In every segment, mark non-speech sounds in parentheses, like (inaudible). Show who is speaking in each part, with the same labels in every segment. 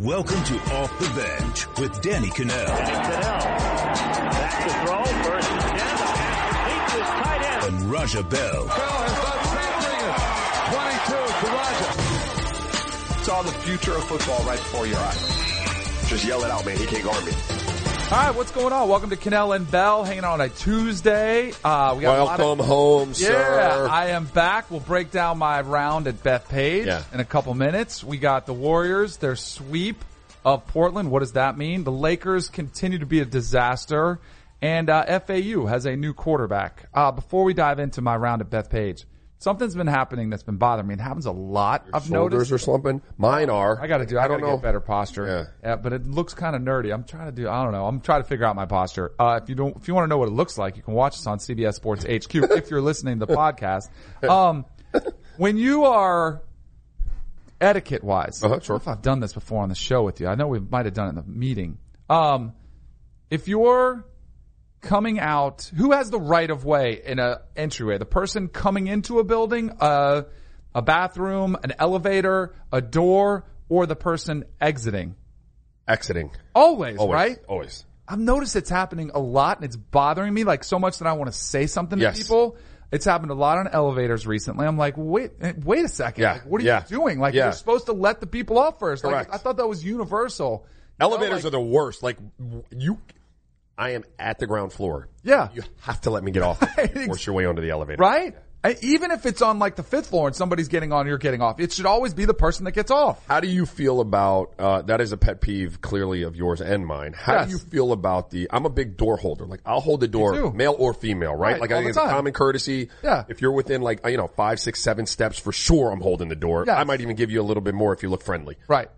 Speaker 1: Welcome to Off the Bench with Danny Kanell.
Speaker 2: Kanell. Back to throw. First and ten. The pass complete to his tight end.
Speaker 1: And Raja Bell.
Speaker 3: Bell has done something. 22 to Raja.
Speaker 4: Saw the future of football right before your eyes. Just yell it out, man. He can't guard me.
Speaker 5: All right, what's going on? Welcome to Kanell and Bell, hanging out on a Tuesday. Uh, we got
Speaker 6: Welcome
Speaker 5: of,
Speaker 6: home,
Speaker 5: Yeah,
Speaker 6: sir.
Speaker 5: I am back. We'll break down my round at Bethpage
Speaker 6: Yeah.
Speaker 5: in a couple minutes. We got the Warriors, their sweep of Portland. What does that mean? The Lakers continue to be a disaster, and uh, FAU has a new quarterback. Uh, before we dive into my round at Bethpage, something's been happening that's been bothering me. It happens a lot. I've
Speaker 6: Shoulders
Speaker 5: noticed.
Speaker 6: are slumping. Mine are.
Speaker 5: I got to do. I,
Speaker 6: don't know.
Speaker 5: get better posture.
Speaker 6: Yeah.
Speaker 5: but it looks kind of nerdy. I'm trying to do. I don't know. I'm trying to figure out my posture. Uh, if you don't, if you want to know what it looks like, you can watch us on CBS Sports HQ. (laughs) if you're listening to the podcast, um, when you are etiquette wise,
Speaker 6: Uh-huh,
Speaker 5: I don't
Speaker 6: sure.
Speaker 5: know if I've done this before on the show with you. I know we might have done it in the meeting. Um, if you're coming out, who has the right of way in a entryway? The person coming into a building, uh, a bathroom, an elevator, a door, or the person exiting?
Speaker 6: Exiting.
Speaker 5: Always,
Speaker 6: Always.
Speaker 5: right?
Speaker 6: Always.
Speaker 5: I've noticed it's happening a lot and it's bothering me like so much that I want to say something
Speaker 6: Yes.
Speaker 5: to people. It's happened a lot on elevators recently. I'm like, wait, eh, wait a second.
Speaker 6: Yeah.
Speaker 5: Like, what are
Speaker 6: Yeah.
Speaker 5: you doing? Like
Speaker 6: Yeah.
Speaker 5: you're supposed to let the people off first. Like,
Speaker 6: Correct.
Speaker 5: I thought that was universal. You know,
Speaker 6: Elevators
Speaker 5: like-
Speaker 6: are the worst. Like you, I am at the ground floor.
Speaker 5: Yeah.
Speaker 6: You have to let me get off. (laughs) Force your way onto the elevator.
Speaker 5: Right? I- Even if it's on like the fifth floor and somebody's getting on, you're getting off. It should always be the person that gets off.
Speaker 6: How do you feel about uh, that? Is a pet peeve, clearly of yours and mine. How
Speaker 5: Yes.
Speaker 6: do you feel about the? I'm a big door holder. Like I'll hold the door, male or female, right?
Speaker 5: Right,
Speaker 6: like I think it's a common courtesy.
Speaker 5: Yeah.
Speaker 6: If you're within like you know five, six, seven steps, for sure, I'm holding the door.
Speaker 5: Yes.
Speaker 6: I might even give you a little bit more if you look friendly.
Speaker 5: Right.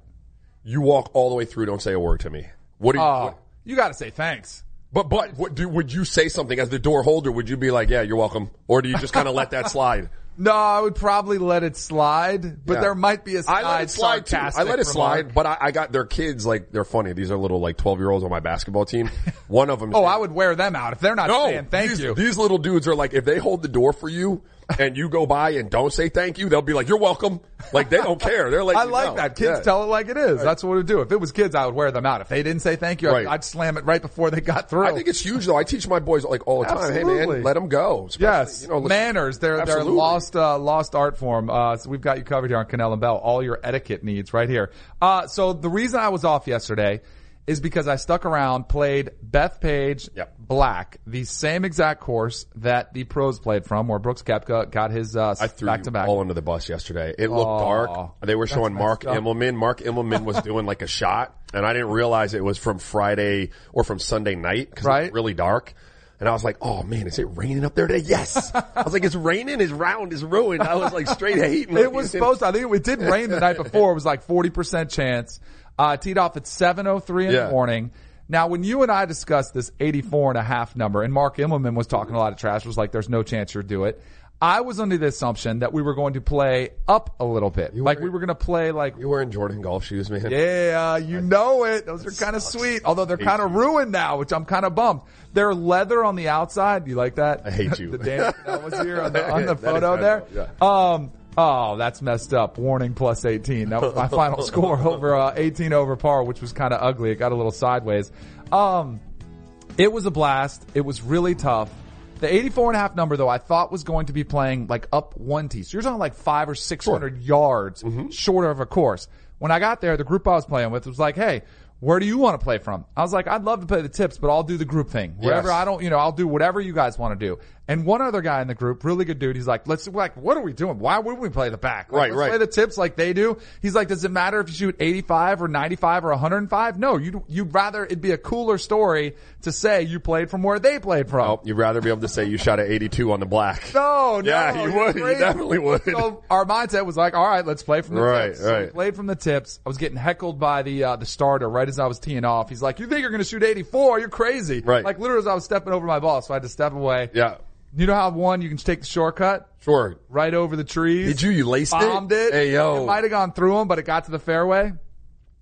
Speaker 6: You walk all the way through. Don't say a word to me. What do you?
Speaker 5: Oh,
Speaker 6: what-
Speaker 5: you got to say thanks.
Speaker 6: But but what do, would you say something as the door holder? Would you be like, yeah, you're welcome, or do you just kind of let that (laughs) slide?
Speaker 5: No, I would probably let it slide, but
Speaker 6: Yeah.
Speaker 5: there might be a
Speaker 6: I let it slide too. I let it slide,
Speaker 5: remark.
Speaker 6: but I, I got their kids like they're funny. These are little like twelve year olds on my basketball team. One of them. (laughs)
Speaker 5: Oh, I would wear them out if they're not
Speaker 6: no.
Speaker 5: saying thank
Speaker 6: these,
Speaker 5: you.
Speaker 6: These little dudes are like if they hold the door for you and you go by and don't say thank you, they'll be like, you're welcome. Like they don't care. They're (laughs) like,
Speaker 5: I like that. Kids tell it like it is. That's what it do. If it was kids, I would wear them out. If they didn't say thank you, I'd, I'd slam it right before they got through.
Speaker 6: I think it's huge though. I teach my boys like all the time. Hey man, let them go.
Speaker 5: Yes,
Speaker 6: you know,
Speaker 5: manners. They're they're lost uh, lost art form. Uh, so we've got you covered here on Kanell and Bell. All your etiquette needs right here. Uh, so the reason I was off yesterday is because I stuck around, played Bethpage
Speaker 6: Yep.
Speaker 5: Black, the same exact course that the pros played from, where Brooks Koepka got his uh,
Speaker 6: I threw
Speaker 5: back to back.
Speaker 6: all under the bus yesterday. It looked
Speaker 5: Aw.
Speaker 6: dark. They were showing Mark
Speaker 5: up.
Speaker 6: Immelman. Mark Immelman was (laughs) doing like a shot, and I didn't realize it was from Friday or from Sunday night because it was really dark. And I was like, "Oh man, is it raining up there today?" Yes. (laughs) I was like, "It's raining. His round is ruined." I was like, straight (laughs) hating.
Speaker 5: It was supposed to. I think it did rain the night before. It was like 40% chance. Uh, teed off at 7.03 in
Speaker 6: Yeah.
Speaker 5: the morning. Now, when you and I discussed this 84 and a half number, and Mark Immelman was talking a lot of trash, was like, there's no chance you'll do it. I was under the assumption that we were going to play up a little bit. like
Speaker 6: were-
Speaker 5: we were going to play like,
Speaker 6: You wearing Jordan golf shoes, man?
Speaker 5: yeah, you know it. Those are kind of sweet, although they're kind of ruined now, which I'm kind of bummed. They're leather on the outside. You like that?
Speaker 6: I hate (laughs) you.
Speaker 5: the Dan that was here on the, on the (laughs) photo there.
Speaker 6: up,
Speaker 5: Um, oh, that's messed up. Warning plus 18. That was my (laughs) final score over uh, 18 over par, which was kind of ugly. It got a little sideways. Um, it was a blast. It was really tough. The 84 and a half number though, I thought was going to be playing like up one tee. So you're talking like five or 600 yards shorter of a course. When I got there, the group I was playing with was like, Hey, where do you want to play from? I was like, I'd love to play the tips, but I'll do the group thing. Wherever
Speaker 6: Yes.
Speaker 5: I don't, you know, I'll do whatever you guys want to do. And one other guy in the group, really good dude, he's like, let's, like, what are we doing? Why would we play the back? Like,
Speaker 6: Right,
Speaker 5: let's
Speaker 6: right.
Speaker 5: Play the tips like they do. He's like, does it matter if you shoot 85 or 95 or 105? No, you'd, you'd rather it'd be a cooler story to say you played from where they played from.
Speaker 6: Oh, you'd rather be able to say you shot at 82 on the black.
Speaker 5: No, no. (laughs)
Speaker 6: Yeah, you would. You definitely would.
Speaker 5: So our mindset was like, all right, let's play from the
Speaker 6: Right,
Speaker 5: tips. So we
Speaker 6: right.
Speaker 5: played from the tips. I was getting heckled by the uh, the starter right as I was teeing off. He's like, "You think you're going to shoot 84? You're crazy!"
Speaker 6: Right.
Speaker 5: Like literally, as I was stepping over my ball, so I had to step away.
Speaker 6: Yeah,
Speaker 5: You know how one you can take the shortcut
Speaker 6: sure.
Speaker 5: right over the trees.
Speaker 6: Did you? You laced it?
Speaker 5: bombed it?
Speaker 6: Hey, yo.
Speaker 5: It might have gone through them, but it got to the fairway.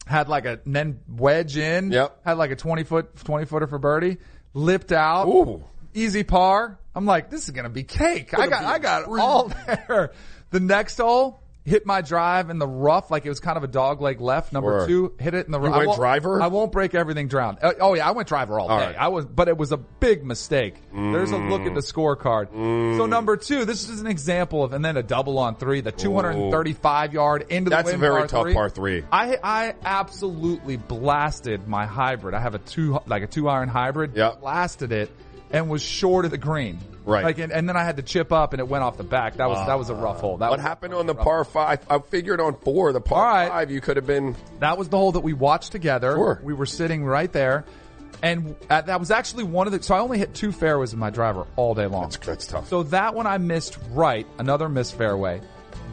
Speaker 5: Had like a then wedge in.
Speaker 6: Yep.
Speaker 5: Had like a twenty foot twenty footer for birdie. Lipped out.
Speaker 6: Ooh.
Speaker 5: Easy par. I'm like, this is gonna be cake. I got I got all (laughs) there. The next hole, hit my drive in the rough, like it was kind of a dog leg left. Number
Speaker 6: Sure.
Speaker 5: two, hit it in the rough. I
Speaker 6: went
Speaker 5: won't-
Speaker 6: driver?
Speaker 5: I won't break everything down. Uh, Oh yeah, I went driver all,
Speaker 6: All
Speaker 5: day.
Speaker 6: right.
Speaker 5: I was, but it was a big mistake. There's a look at the scorecard. So number two, this is an example of, and then a double on three, the 235 yard into
Speaker 6: That's
Speaker 5: the
Speaker 6: That's
Speaker 5: a
Speaker 6: very tough
Speaker 5: three.
Speaker 6: par three.
Speaker 5: I I absolutely blasted my hybrid. I have a two like a two iron hybrid.
Speaker 6: Yep.
Speaker 5: Blasted it and was short of the green.
Speaker 6: Right.
Speaker 5: Like and, and then I had to chip up and it went off the back. That was that was a rough hole. That
Speaker 6: What happened on the par five? I figured on four, the par
Speaker 5: right.
Speaker 6: five, you could have been.
Speaker 5: That was the hole that we watched together.
Speaker 6: Sure.
Speaker 5: We were sitting right there. And at, that was actually one of the, so I only hit two fairways in my driver all day long.
Speaker 6: That's, that's tough.
Speaker 5: So that one I missed right, another missed fairway.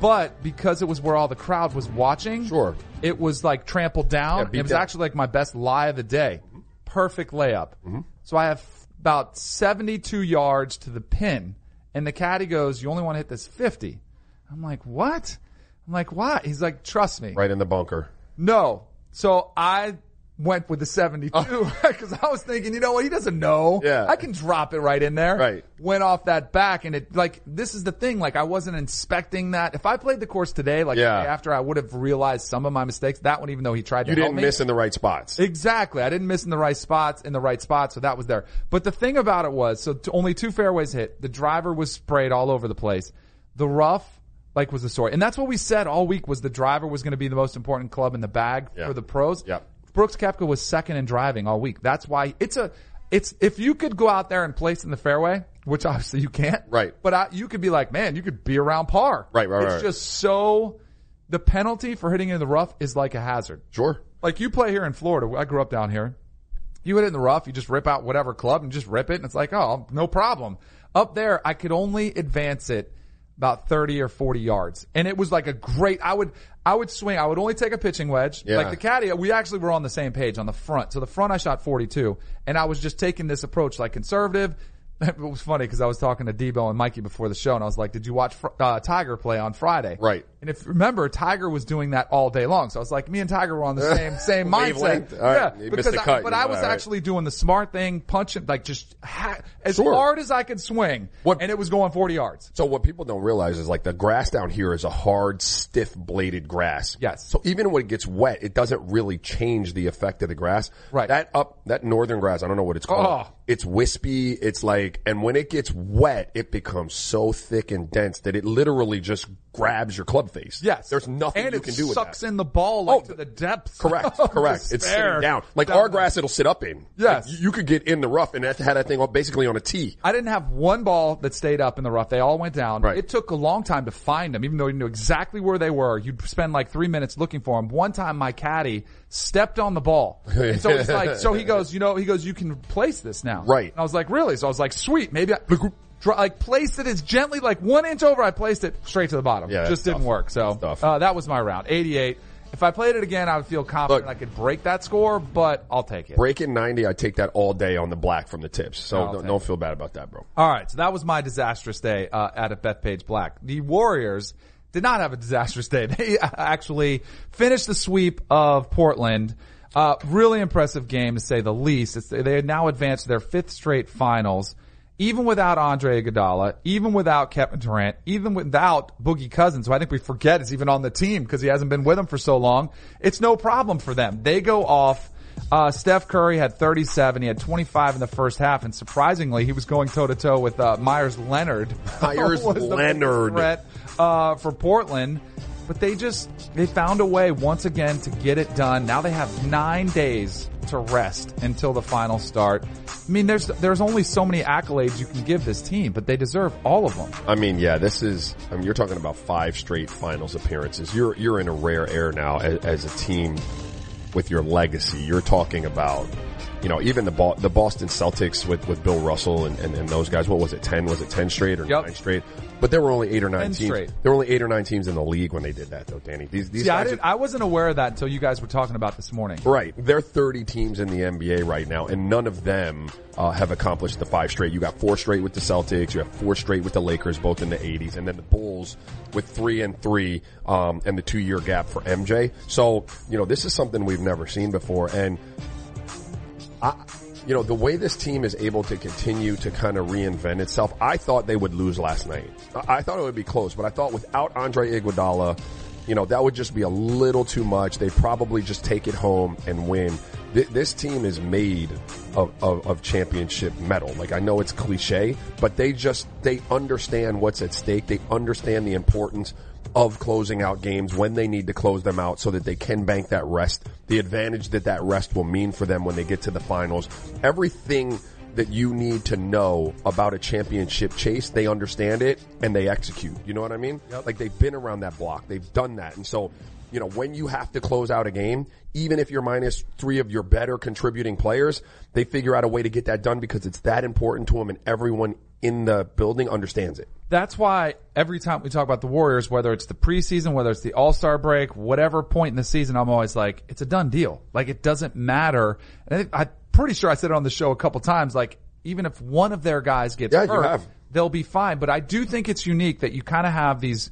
Speaker 5: But because it was where all the crowd was watching,
Speaker 6: Sure.
Speaker 5: it was like trampled down.
Speaker 6: Yeah,
Speaker 5: it was
Speaker 6: down.
Speaker 5: actually like my best lie of the day. Perfect layup.
Speaker 6: Mm-hmm.
Speaker 5: So I have about 72 yards to the pin. And the caddy goes, you only want to hit this 50. I'm like, what? I'm like, why? He's like, trust me.
Speaker 6: right in the bunker.
Speaker 5: No. So I went with the 72 (laughs) because I was thinking, you know what? He doesn't know.
Speaker 6: Yeah.
Speaker 5: I can drop it right in there.
Speaker 6: Right.
Speaker 5: Went off that back and it like, this is the thing. Like I wasn't inspecting that. If I played the course today, like
Speaker 6: Yeah.
Speaker 5: after I would have realized some of my mistakes. That one, even though he tried to
Speaker 6: You didn't
Speaker 5: me.
Speaker 6: miss in the right spots.
Speaker 5: Exactly. I didn't miss in the right spots, in the right spots, so that was there. But the thing about it was, so t- only two fairways hit. The driver was sprayed all over the place. The rough, like, was the story. And that's what we said all week was the driver was going to be the most important club in the bag
Speaker 6: Yeah.
Speaker 5: for the pros.
Speaker 6: Yep.
Speaker 5: Brooks Koepka was second in driving all week. That's why it's a, it's, if you could go out there and place in the fairway, which (laughs) obviously you can't.
Speaker 6: Right.
Speaker 5: But I, you could be like, man, you could be around par.
Speaker 6: Right, right, right.
Speaker 5: It's
Speaker 6: right.
Speaker 5: just so, the penalty for hitting in the rough is like a hazard.
Speaker 6: Sure.
Speaker 5: Like you play here in Florida. I grew up down here. You hit it in the rough. You just rip out whatever club and just rip it. And it's like, oh, no problem. Up there, I could only advance it about 30 or 40 yards. And it was like a great, I would, I would swing. I would only take a pitching wedge.
Speaker 6: Yeah.
Speaker 5: Like the caddy, we actually were on the same page on the front. So the front I shot 42 and I was just taking this approach like conservative. (laughs) It was funny because I was talking to Debo and Mikey before the show and I was like, did you watch uh, Tiger play on Friday?
Speaker 6: Right.
Speaker 5: And if remember, Tiger was doing that all day long. So I was like, me and Tiger were on the (laughs) same, same mindset.
Speaker 6: All right.
Speaker 5: Yeah. Because
Speaker 6: missed the
Speaker 5: I,
Speaker 6: cut.
Speaker 5: but I was
Speaker 6: right?
Speaker 5: actually doing the smart thing, punching, like just ha- as
Speaker 6: Sure.
Speaker 5: hard as I could swing.
Speaker 6: What-
Speaker 5: and it was going 40 yards.
Speaker 6: So what people don't realize is like the grass down here is a hard, stiff bladed grass.
Speaker 5: Yes.
Speaker 6: So even when it gets wet, it doesn't really change the effect of the grass.
Speaker 5: Right.
Speaker 6: That up, that northern grass, I don't know what it's called.
Speaker 5: Oh.
Speaker 6: It's wispy. It's like, and when it gets wet, it becomes so thick and dense that it literally just grabs your club face.
Speaker 5: Yes.
Speaker 6: There's nothing
Speaker 5: and
Speaker 6: you
Speaker 5: it
Speaker 6: can do with
Speaker 5: sucks in the ball like
Speaker 6: Oh,
Speaker 5: to the depths.
Speaker 6: Correct, (laughs)
Speaker 5: oh,
Speaker 6: correct. It's sitting down. Like our grass, it'll sit up in.
Speaker 5: Yes.
Speaker 6: Like, you could get in the rough and had that thing basically on a tee.
Speaker 5: I didn't have one ball that stayed up in the rough. They all went down.
Speaker 6: Right.
Speaker 5: It took a long time to find them, even though you knew exactly where they were. You'd spend like three minutes looking for them. One time my caddy stepped on the ball. And so he's like, so he (laughs) goes, you know, he goes, you can place this now.
Speaker 6: Right.
Speaker 5: And I was like, really? So I was like, sweet, maybe I, (laughs) like placed it as gently, like one inch over, I placed it straight to the bottom.
Speaker 6: Yeah,
Speaker 5: Just didn't
Speaker 6: tough.
Speaker 5: work. So, uh, that was my round. 88. If I played it again, I would feel confident
Speaker 6: Look.
Speaker 5: I could break that score, but I'll take it.
Speaker 6: Breaking 90, I take that all day on the black from the tips. So don't, don't feel bad about that, bro.
Speaker 5: All right, so that was my disastrous day uh, at a Bethpage Black. The Warriors did not have a disastrous day. (laughs) They actually finished the sweep of Portland. Uh, really impressive game to say the least. It's, they had now advanced to their fifth straight finals, even without Andre Iguodala, even without Kevin Durant, even without Boogie Cousins, who I think we forget is even on the team because he hasn't been with them for so long. It's no problem for them. They go off. Uh, Steph Curry had 37. He had 25 in the first half, and surprisingly, he was going toe to toe with uh, Meyers Leonard. (laughs)
Speaker 6: Meyers
Speaker 5: was the biggest
Speaker 6: Leonard.
Speaker 5: threat uh, for Portland. But they just they found a way once again to get it done. Now they have nine days to rest until the final start. I mean, there's there's only so many accolades you can give this team, but they deserve all of them.
Speaker 6: I mean, yeah, this is, I mean, you're talking about five straight finals appearances. You're, you're in a rare air now as, as a team with your legacy. You're talking about, you know, even the Bo- the Boston Celtics with, with Bill Russell and, and, and those guys. What was it? 10? Was it 10 straight or
Speaker 5: Yep.
Speaker 6: 9 straight? But there were only eight or nine
Speaker 5: 10
Speaker 6: teams.
Speaker 5: straight.
Speaker 6: There were only eight or nine teams in the league when they did that though, Danny. These, these
Speaker 5: See, I, didn't, I wasn't aware of that until you guys were talking about this morning.
Speaker 6: Right. There are 30 teams in the NBA right now, and none of them uh, have accomplished the five straight. You got four straight with the Celtics. You have four straight with the Lakers, both in the 80s, and then the Bulls with three and three, um, and the two year gap for MJ. So, you know, this is something we've never seen before, and I, you know, the way this team is able to continue to kind of reinvent itself, I thought they would lose last night. I thought it would be close, but I thought without Andre Iguodala, you know, that would just be a little too much. They probably just take it home and win. Th- this team is made of, of, of championship metal. Like I know it's cliche, but they just, they understand what's at stake. They understand the importance of closing out games when they need to close them out so that they can bank that rest, the advantage that that rest will mean for them when they get to the finals. Everything that you need to know about a championship chase, they understand it and they execute. You know what I mean? Like they've been around that block. They've done that. And so, you know, when you have to close out a game, even if you're minus three of your better contributing players, they figure out a way to get that done because it's that important to them and everyone in the building understands it.
Speaker 5: That's why every time we talk about the Warriors, whether it's the preseason, whether it's the All-Star break, whatever point in the season, I'm always like, it's a done deal. Like it doesn't matter. And I'm pretty sure I said it on the show a couple times. Like even if one of their guys gets
Speaker 6: Yeah,
Speaker 5: hurt, they'll be fine. But I do think it's unique that you kind of have these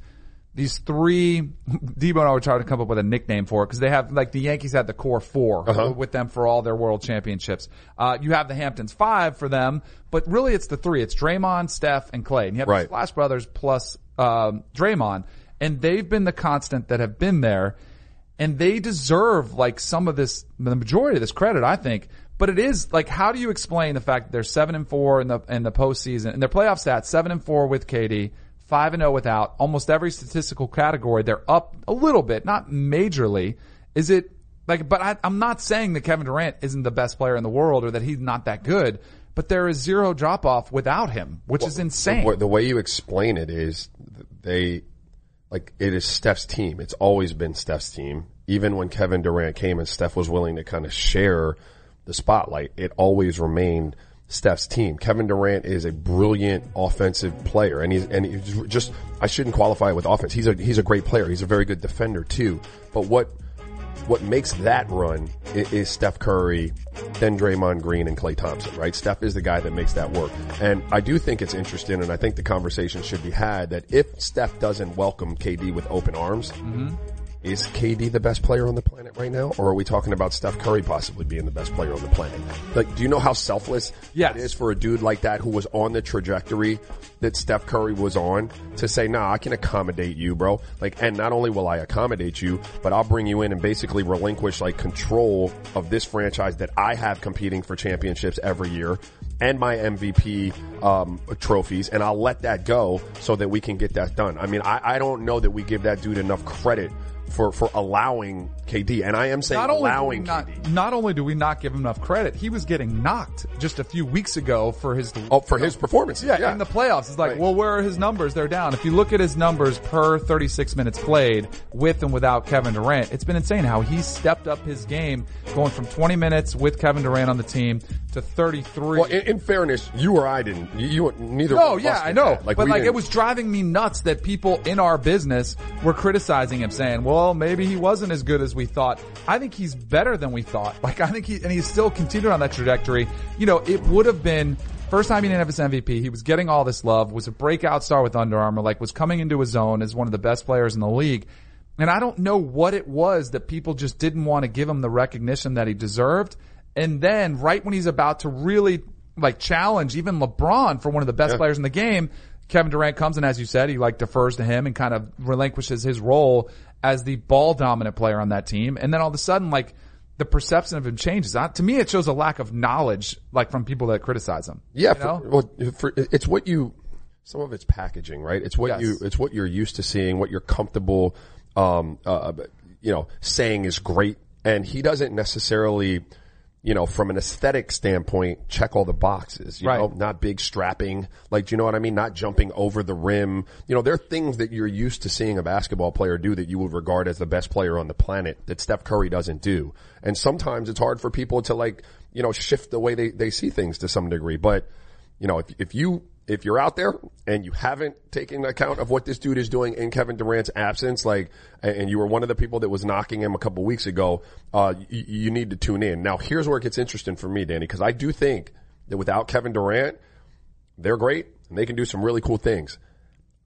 Speaker 5: these three. Debo and I were trying to come up with a nickname for it because they have like the Yankees had the core 4
Speaker 6: Uh-huh.
Speaker 5: with them for all their world championships. Uh, you have the Hamptons five for them, but really it's the three. It's Draymond, Steph, and Klay. And you have
Speaker 6: Right.
Speaker 5: the Splash Brothers plus um, Draymond, and they've been the constant that have been there, and they deserve like some of this, the majority of this credit, I think. But it is like, how do you explain the fact that they're seven and four in the in the postseason and their playoff stats seven and four with KD, five and zero without. Almost every statistical category they're up a little bit, not majorly. Is it like? But I, I'm not saying that Kevin Durant isn't the best player in the world or that he's not that good. But there is zero drop off without him, which is insane.
Speaker 6: The, the way you explain it is they, like, it is Steph's team. It's always been Steph's team. Even when Kevin Durant came and Steph was willing to kind of share the spotlight, it always remained Steph's team. Kevin Durant is a brilliant offensive player and he's, and he's just, I shouldn't qualify it with offense. He's a, he's a great player. He's a very good defender too. But what, what makes that run is Steph Curry, then Draymond Green and Klay Thompson, right? Steph is the guy that makes that work. And I do think it's interesting and I think the conversation should be had that if Steph doesn't welcome KD with open arms, mm-hmm. Is KD the best player on the planet right now? Or are we talking about Steph Curry possibly being the best player on the planet? Like, do you know how selfless
Speaker 5: Yes.
Speaker 6: it is for a dude like that who was on the trajectory that Steph Curry was on to say, nah, I can accommodate you, bro. Like, and not only will I accommodate you, but I'll bring you in and basically relinquish like control of this franchise that I have competing for championships every year and my MVP um, trophies, and I'll let that go so that we can get that done. I mean, I, I don't know that we give that dude enough credit for for allowing KD, and I am saying
Speaker 5: not
Speaker 6: allowing
Speaker 5: not,
Speaker 6: KD.
Speaker 5: not only do we not give him enough credit, he was getting knocked just a few weeks ago for his
Speaker 6: Oh, for his performance,
Speaker 5: Yeah, in the playoffs. It's like,
Speaker 6: Right.
Speaker 5: well, where are his numbers? They're down. If you look at his numbers per 36 minutes played with and without Kevin Durant, it's been insane how he stepped up his game going from 20 minutes with Kevin Durant on the team to 33.
Speaker 6: Well, in, in fairness, you or I didn't. You, you neither. Of
Speaker 5: yeah, I know.
Speaker 6: that. Like,
Speaker 5: but like it
Speaker 6: didn't-
Speaker 5: was driving me nuts that people in our business were criticizing him saying, well, maybe he wasn't as good as we thought. I think he's better than we thought. Like I think he, and he's still continued on that trajectory. You know, it would have been first time he didn't have his MVP. He was getting all this love, was a breakout star with Under Armour, like was coming into his own as one of the best players in the league. And I don't know what it was that people just didn't want to give him the recognition that he deserved. And then right when he's about to really like challenge even LeBron for one of the best players in the game, Kevin Durant comes and as you said, he like defers to him and kind of relinquishes his role as the ball dominant player on that team. And then all of a sudden, like the perception of him changes. Uh, To me, it shows a lack of knowledge, like from people that criticize him.
Speaker 6: Yeah,
Speaker 5: You
Speaker 6: for, well, for, it's what you. Some of it's packaging, right? It's what
Speaker 5: Yes.
Speaker 6: you. It's what you're used to seeing. What you're comfortable, um, uh, you know, saying is great. And he doesn't necessarily, you know, from an aesthetic standpoint, check all the boxes. You
Speaker 5: Right.
Speaker 6: know, not big strapping, like, do you know what I mean? Not jumping over the rim. You know, there are things that you're used to seeing a basketball player do that you would regard as the best player on the planet that Steph Curry doesn't do. And sometimes it's hard for people to like, you know, shift the way they, they see things to some degree. But, you know, if, if you, if you're out there and you haven't taken account of what this dude is doing in Kevin Durant's absence, like, and you were one of the people that was knocking him a couple weeks ago, uh, you, you need to tune in. Now, here's where it gets interesting for me, Danny, because I do think that without Kevin Durant, they're great and they can do some really cool things.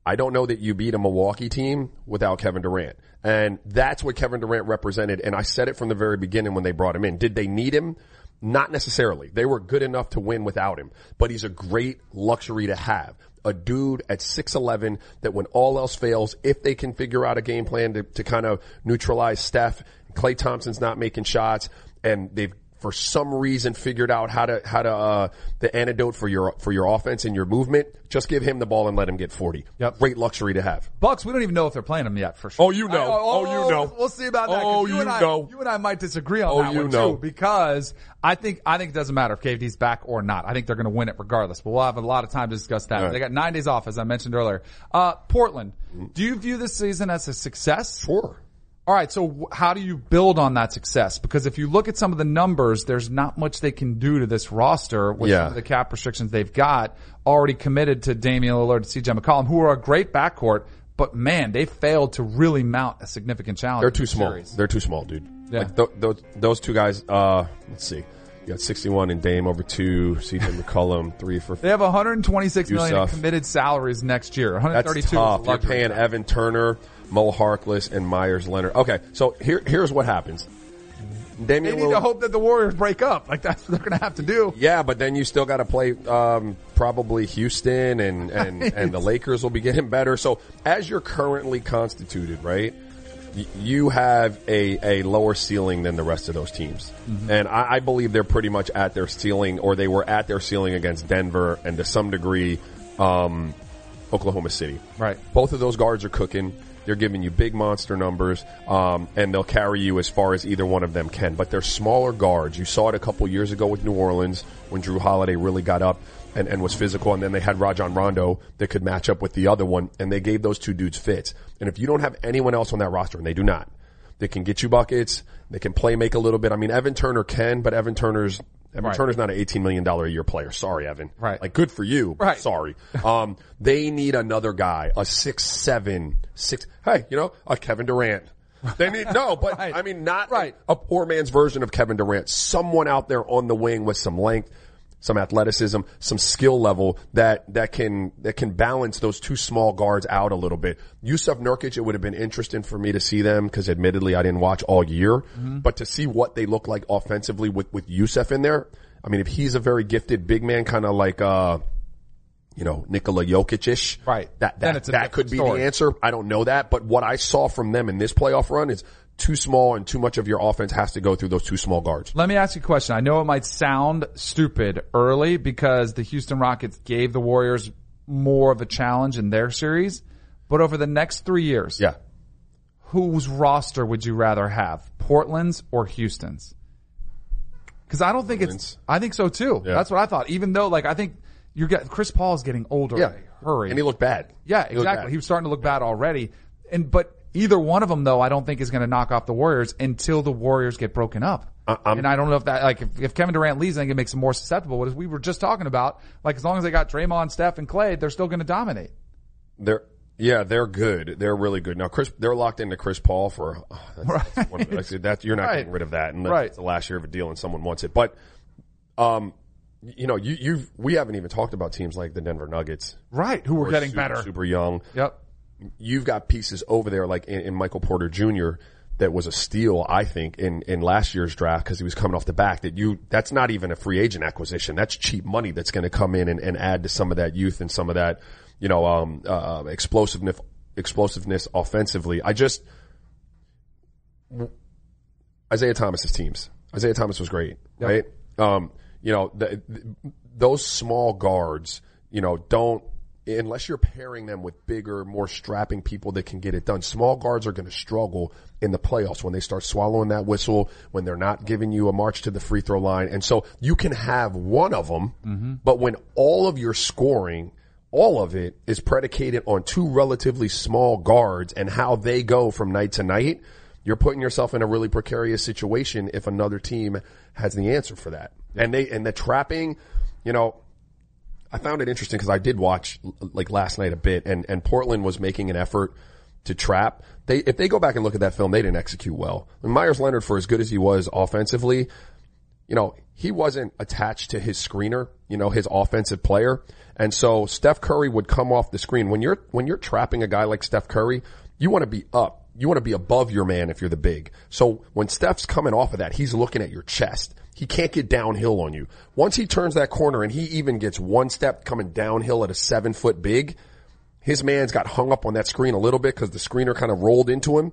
Speaker 6: I don't know that you beat a Milwaukee team without Kevin Durant. And that's what Kevin Durant represented. And I said it from the very beginning when they brought him in. Did they need him? Not necessarily. They were good enough to win without him, but he's a great luxury to have. a dude at 6'11 that when all else fails, if they can figure out a game plan to, to kind of neutralize Steph, Klay Thompson's not making shots and they've for some reason figured out how to how to uh, the antidote for your for your offense and your movement. Just give him the ball and let him get forty.
Speaker 5: Yep.
Speaker 6: Great luxury to have.
Speaker 5: Bucks, we don't even know if they're playing them yet for sure.
Speaker 6: Oh, you know.
Speaker 5: I-
Speaker 6: Oh, you know.
Speaker 5: We'll see about that.
Speaker 6: Oh,
Speaker 5: you,
Speaker 6: you
Speaker 5: and I,
Speaker 6: know.
Speaker 5: You and I might disagree on
Speaker 6: Oh,
Speaker 5: that
Speaker 6: you
Speaker 5: one
Speaker 6: know.
Speaker 5: too, because I think I think it doesn't matter if KD's back or not. I think they're going to win it regardless. But we'll have a lot of time to discuss that.
Speaker 6: right.
Speaker 5: They got nine days off, as I mentioned earlier. Uh, Portland, do you view this season as a success?
Speaker 6: Sure.
Speaker 5: All right, so how do you build on that success? Because if you look at some of the numbers, there's not much they can do to this roster with
Speaker 6: Yeah.
Speaker 5: some of the cap restrictions they've got already committed to Damian Lillard and CJ McCollum, who are a great backcourt, but man, they failed to really mount a significant challenge.
Speaker 6: They're too small.
Speaker 5: series.
Speaker 6: They're too small, dude.
Speaker 5: Yeah.
Speaker 6: Like th- those those two guys. Uh, let's see. You got 61 in Dame over two. CJ (laughs) McCollum three for.
Speaker 5: They have 126 million in
Speaker 6: Jusuf.
Speaker 5: committed salaries next year.
Speaker 6: That's
Speaker 5: 132 is
Speaker 6: tough. You're paying Evan Turner, Mo Harkless, and Meyers Leonard. Okay, so here here's what happens.
Speaker 5: They
Speaker 6: Damian
Speaker 5: need to hope that the Warriors break up. Like that's what they're going to have to do.
Speaker 6: Yeah, but then you still got to play um, probably Houston and (laughs) and and the Lakers will be getting better. So as you're currently constituted, right? You have a, a lower ceiling than the rest of those teams, and I, I believe they're pretty much at their ceiling, or they were at their ceiling against Denver and to some degree, um, Oklahoma City.
Speaker 5: Right.
Speaker 6: Both of those guards are cooking. They're giving you big monster numbers, um, and they'll carry you as far as either one of them can. But they're smaller guards. You saw it a couple years ago with New Orleans when Jrue Holiday really got up and, and was physical, and then they had Rajon Rondo that could match up with the other one, and they gave those two dudes fits. And if you don't have anyone else on that roster, and they do not, they can get you buckets. They can play make a little bit. I mean, Evan Turner can, but Evan Turner's Evan
Speaker 5: Right.
Speaker 6: Turner's not an eighteen million dollar a year player. Sorry, Evan.
Speaker 5: Right.
Speaker 6: Like good for you.
Speaker 5: Right.
Speaker 6: Sorry. Um, they need another guy, a six seven six. Hey, you know, a Kevin Durant. They need no, but (laughs)
Speaker 5: Right.
Speaker 6: I mean, not
Speaker 5: Right.
Speaker 6: a poor man's version of Kevin Durant. Someone out there on the wing with some length, some athleticism, some skill level that that can that can balance those two small guards out a little bit. Jusuf Nurkic, it would have been interesting for me to see them because admittedly I didn't watch all year,
Speaker 5: Mm-hmm.
Speaker 6: but to see what they look like offensively with with Jusuf in there. I mean, if he's a very gifted big man, kind of like uh, you know, Nikola Jokic-ish.
Speaker 5: Right.
Speaker 6: That, that, that could be
Speaker 5: story.
Speaker 6: the answer. I don't know that, but what I saw from them in this playoff run is too small and too much of your offense has to go through those two small guards.
Speaker 5: Let me ask you a question. I know it might sound stupid early because the Houston Rockets gave the Warriors more of a challenge in their series, but over the next three years,
Speaker 6: Yeah.
Speaker 5: whose roster would you rather have? Portland's or Houston's? Because I don't think it's. I think so too.
Speaker 6: Yeah.
Speaker 5: That's what I thought. Even though, like, I think you're getting Chris Paul is getting older.
Speaker 6: Yeah.
Speaker 5: Hurry.
Speaker 6: And he looked bad.
Speaker 5: Yeah,
Speaker 6: He
Speaker 5: exactly.
Speaker 6: bad.
Speaker 5: He was starting to look bad already. And but either one of them though, I don't think is going to knock off the Warriors until the Warriors get broken up.
Speaker 6: I'm-
Speaker 5: and I don't know if that like if, if Kevin Durant leaves, I think it makes them more susceptible. As we were just talking about, like as long as they got Draymond, Steph, and Klay, they're still going to dominate.
Speaker 6: They're, yeah, they're good. They're really good. Now, Chris, they're locked into Chris Paul for, oh, that's, that's one that's, that, you're not
Speaker 5: Right.
Speaker 6: getting rid of that. And that's
Speaker 5: Right.
Speaker 6: the last year of a deal and someone wants it. But, um, you know, you, you've, we haven't even talked about teams like the Denver Nuggets.
Speaker 5: Right. Who were getting
Speaker 6: super,
Speaker 5: better.
Speaker 6: Super young.
Speaker 5: Yep.
Speaker 6: You've got pieces over there like in, in Michael Porter Jr. that was a steal, I think, in, in last year's draft because he was coming off the back that you, that's not even a free agent acquisition. That's cheap money that's going to come in and, and add to some of that youth and some of that, you know, um, uh, explosiveness, explosiveness offensively. I just, Isaiah Thomas's teams. Isaiah Thomas was great, right? Um, you know, the, the, those small guards, you know, don't unless you're pairing them with bigger, more strapping people that can get it done. Small guards are going to struggle in the playoffs when they start swallowing that whistle, when they're not giving you a march to the free throw line. And so you can have one of them, mm-hmm. but when all of your scoring all of it is predicated on two relatively small guards and how they go from night to night, you're putting yourself in a really precarious situation if another team has the answer for that. And they, and the trapping, you know, I found it interesting because I did watch like last night a bit and, and Portland was making an effort to trap. They, if they go back and look at that film, they didn't execute well. And Meyers Leonard, for as good as he was offensively, you know, he wasn't attached to his screener, you know, his offensive player. And so Steph Curry would come off the screen. When you're, when you're trapping a guy like Steph Curry, you want to be up. you want to be above your man if you're the big. So when Steph's coming off of that, he's looking at your chest. He can't get downhill on you. Once he turns that corner and he even gets one step coming downhill at a seven foot big, his man's got hung up on that screen a little bit because the screener kind of rolled into him.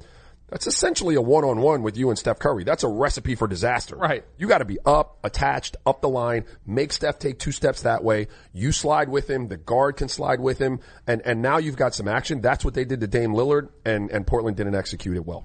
Speaker 6: That's essentially a one-on-one with you and Steph Curry. That's a recipe for disaster.
Speaker 5: Right.
Speaker 6: You got to be up, attached, up the line, make Steph take two steps that way. You slide with him. The guard can slide with him. And, and now you've got some action. That's what they did to Dame Lillard and, and Portland didn't execute it well.